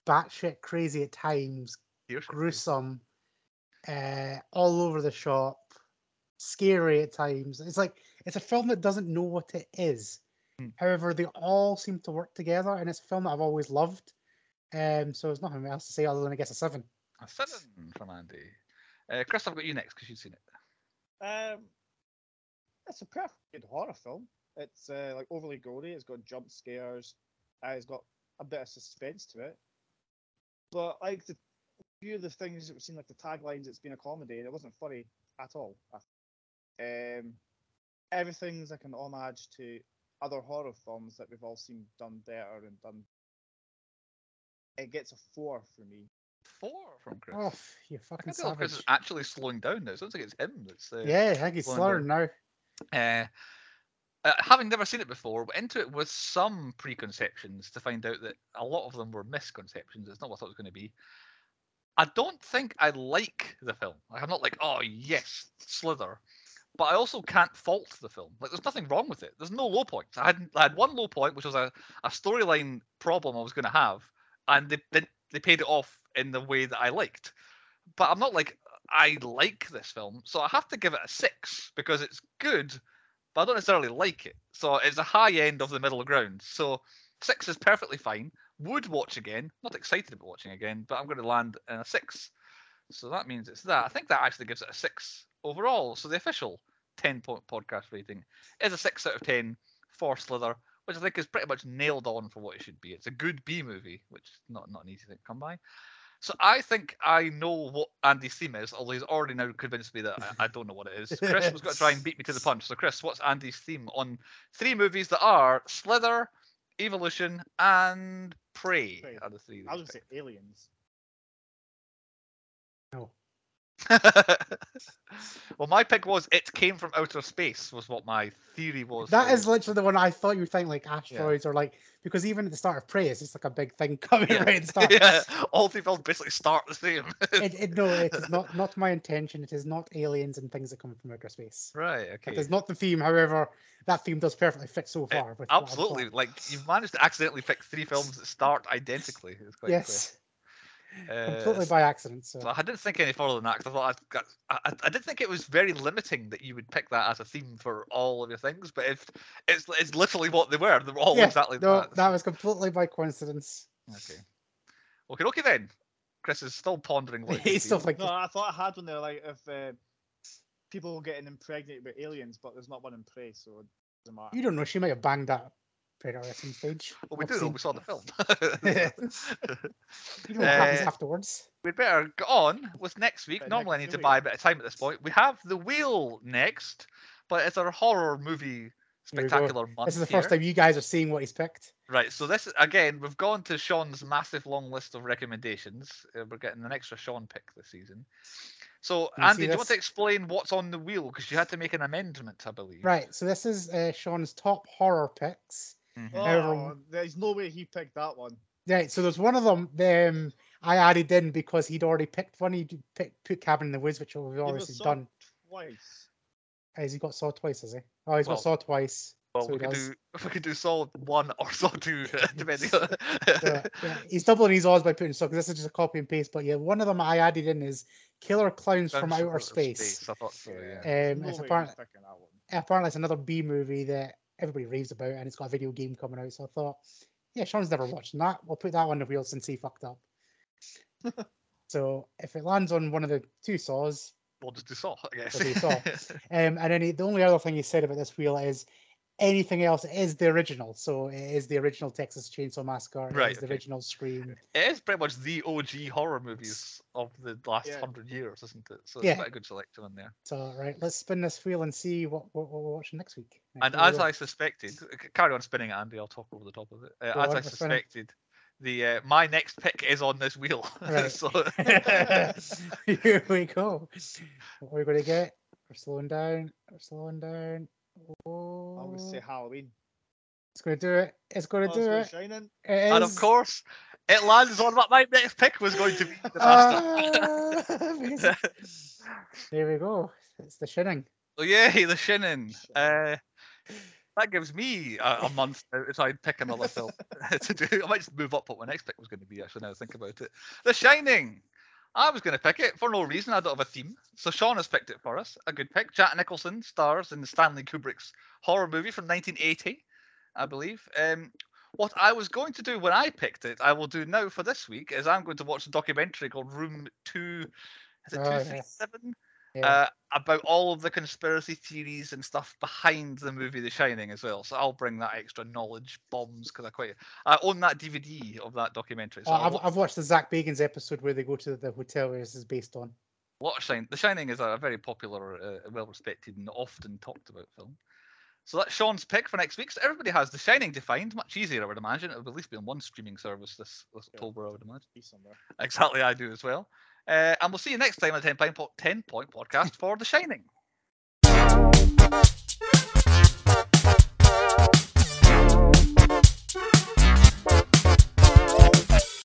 batshit crazy at times, Here's gruesome, uh, all over the shop, scary at times. It's like it's a film that doesn't know what it is. Hmm. However, they all seem to work together, and it's a film that I've always loved. Um, so there's nothing else to say other than I guess a seven. A seven from Andy. Uh, Chris, I've got you next because you've seen it. Um, it's a perfect good horror film. It's uh, like overly gory. It's got jump scares. Uh, it's got a bit of suspense to it. But like the few of the things that we've seen, like the taglines, it's been a comedy. and It wasn't funny at all. Um, everything's like an homage to other horror films that we've all seen done better and done. It gets a four for me. Four from Chris. Oh, you I fucking can't tell Chris is actually slowing down now. It sounds like it's him that's. Uh, Yeah, I think he's slowing slurring now. Uh, uh, having never seen it before, went into it with some preconceptions to find out that a lot of them were misconceptions. It's not what I thought it was going to be. I don't think I like the film. Like, I'm not like, oh yes, Slither, but I also can't fault the film. Like, there's nothing wrong with it. There's no low points. I had I had one low point, which was a, a storyline problem I was going to have, and they, they paid it off in the way that I liked. But I'm not like I like this film, so I have to give it a six because it's good, but I don't necessarily like it. So it's a high end of the middle ground. So six is perfectly fine. Would watch again. Not excited about watching again, but I'm going to land in a six. So that means it's that. I think that actually gives it a six overall. So the official 10 point podcast rating is a six out of 10 for Slither, which I think is pretty much nailed on for what it should be. It's a good B movie, which is not, not an easy thing to come by. So I think I know what Andy's theme is, although he's already now convinced me that I, I don't know what it is. Chris was going to try and beat me to the punch. So Chris, what's Andy's theme on three movies that are Slither, Evolution, and Prey? Prey. Are the three. I was gonna say aliens. No. well, my pick was "It Came from Outer Space" was what my theory was. That for- is literally the one I thought you were thinking like asteroids or like because even at the start of Prey, it's just like a big thing coming Yeah. right at the start. yeah, all three films basically start the same. It, it, no, it is not not my intention. It is not aliens and things that come from outer space. right. Okay. is not the theme. However, that theme does perfectly fit so far. with Absolutely. Like you've managed to accidentally pick three films that start identically. It's quite Yes, impressive. Completely Uh, by accident. So, So I didn't think any further than that 'cause I thought I'd got, I, I- I did think it was very limiting that you would pick that as a theme for all of your things, but if it's it's literally what they were, they were all yeah, exactly no, that. that was completely by coincidence. Okay. Okay, okay then. Chris is still pondering what He's still like. like, No, I thought I had one there, like if uh, people getting impregnated with aliens, but there's not one in Prey, so it doesn't matter. you don't know. She might have banged that predator at some stage. Well, we I've do know, we saw the film. You know what happens Uh, afterwards. We'd better go on with next week. But Normally, I need to buy a bit of time at this point. We have The Wheel next, but it's our horror movie Here we go. spectacular month. This is the here. first time you guys are seeing what he's picked. Right, so this again, we've gone to Sean's massive long list of recommendations. Uh, we're getting an extra Sean pick this season. So, you Andy, do you want to explain what's on the wheel? Because you had to make an amendment, I believe. Right. So this is uh, Sean's top horror picks. Mhm. However- Oh, there's no way he picked that one. Right. So there's one of them. Um, I added in because he'd already picked one. He picked put Cabin in the Woods, which we've He obviously Saw done. twice. Has he got Saw twice? Has he? Oh, he's Well, got Saw twice. Well, so we could does. do we could do Saw one or Saw two, depending on. Yeah, yeah. He's doubling his odds by putting Saw because this is just a copy and paste. But yeah, one of them I added in is Killer Clowns from Guns Outer Space. I thought so. Yeah. There's Um, no it's way apparent, he's picking that one. apparently it's another B movie that everybody raves about, and it's got a video game coming out. So I thought, yeah, Sean's never watching that. We'll put that on the wheel since he fucked up. so if it lands on one of the two saws, We'll just do Saw, I guess. We'll do Saw. um, and then he, the only other thing he said about this wheel is anything else is the original. So it is the original Texas Chainsaw Massacre. It Right, is the original Scream. it is pretty much the OG horror movies of the last Yeah. hundred years, isn't it? So it's Yeah. quite a good selection in there. So right, let's spin this wheel and see what, what, what we're watching next week. Right, And as. I suspected, carry on spinning it, Andy. I'll talk over the top of it. Uh, as on, I we're spinning. suspected, the uh, my next pick is on this wheel. Right. so Here we go. What are we going to get? We're slowing down. We're slowing down. Oh, I'm gonna say Halloween. it's going to do it. It's going to Oh, do it's it. gonna Shining. It and of course, it lands on what my next pick was going to be. The master. Ah, there we go. It's the Shining. Oh yay, the Shinnin. Uh, that gives me a, a month now to try and pick another film to do. I might just move up what my next pick was going to be. Actually, now I think about it. The Shining. I was going to pick it for no reason. I don't have a theme. So Sean has picked it for us. A good pick. Jack Nicholson stars in Stanley Kubrick's horror movie from 1980, I believe. Um, what I was going to do when I picked it, I will do now for this week, is I'm going to watch a documentary called Room Two. Is it Oh, yes. Three seven? Yeah. uh, about all of the conspiracy theories and stuff behind the movie The Shining as well. So I'll bring that extra knowledge bombs because I quite I own that DVD of that documentary. So Oh, I'll I've, wa- I've watched the Zach Bagans episode where they go to the hotel where this is based on. watch Shine. The Shining is a very popular, uh, well respected, and often talked about film. So that's Sean's pick for next week. So everybody has The Shining defined. Much easier, I would imagine. It'll at least be on one streaming service this, this Yeah. October, I would imagine. Be somewhere. Exactly, I do as well. Uh, and we'll see you next time on the 10 Point, po- 10 point podcast for The Shining.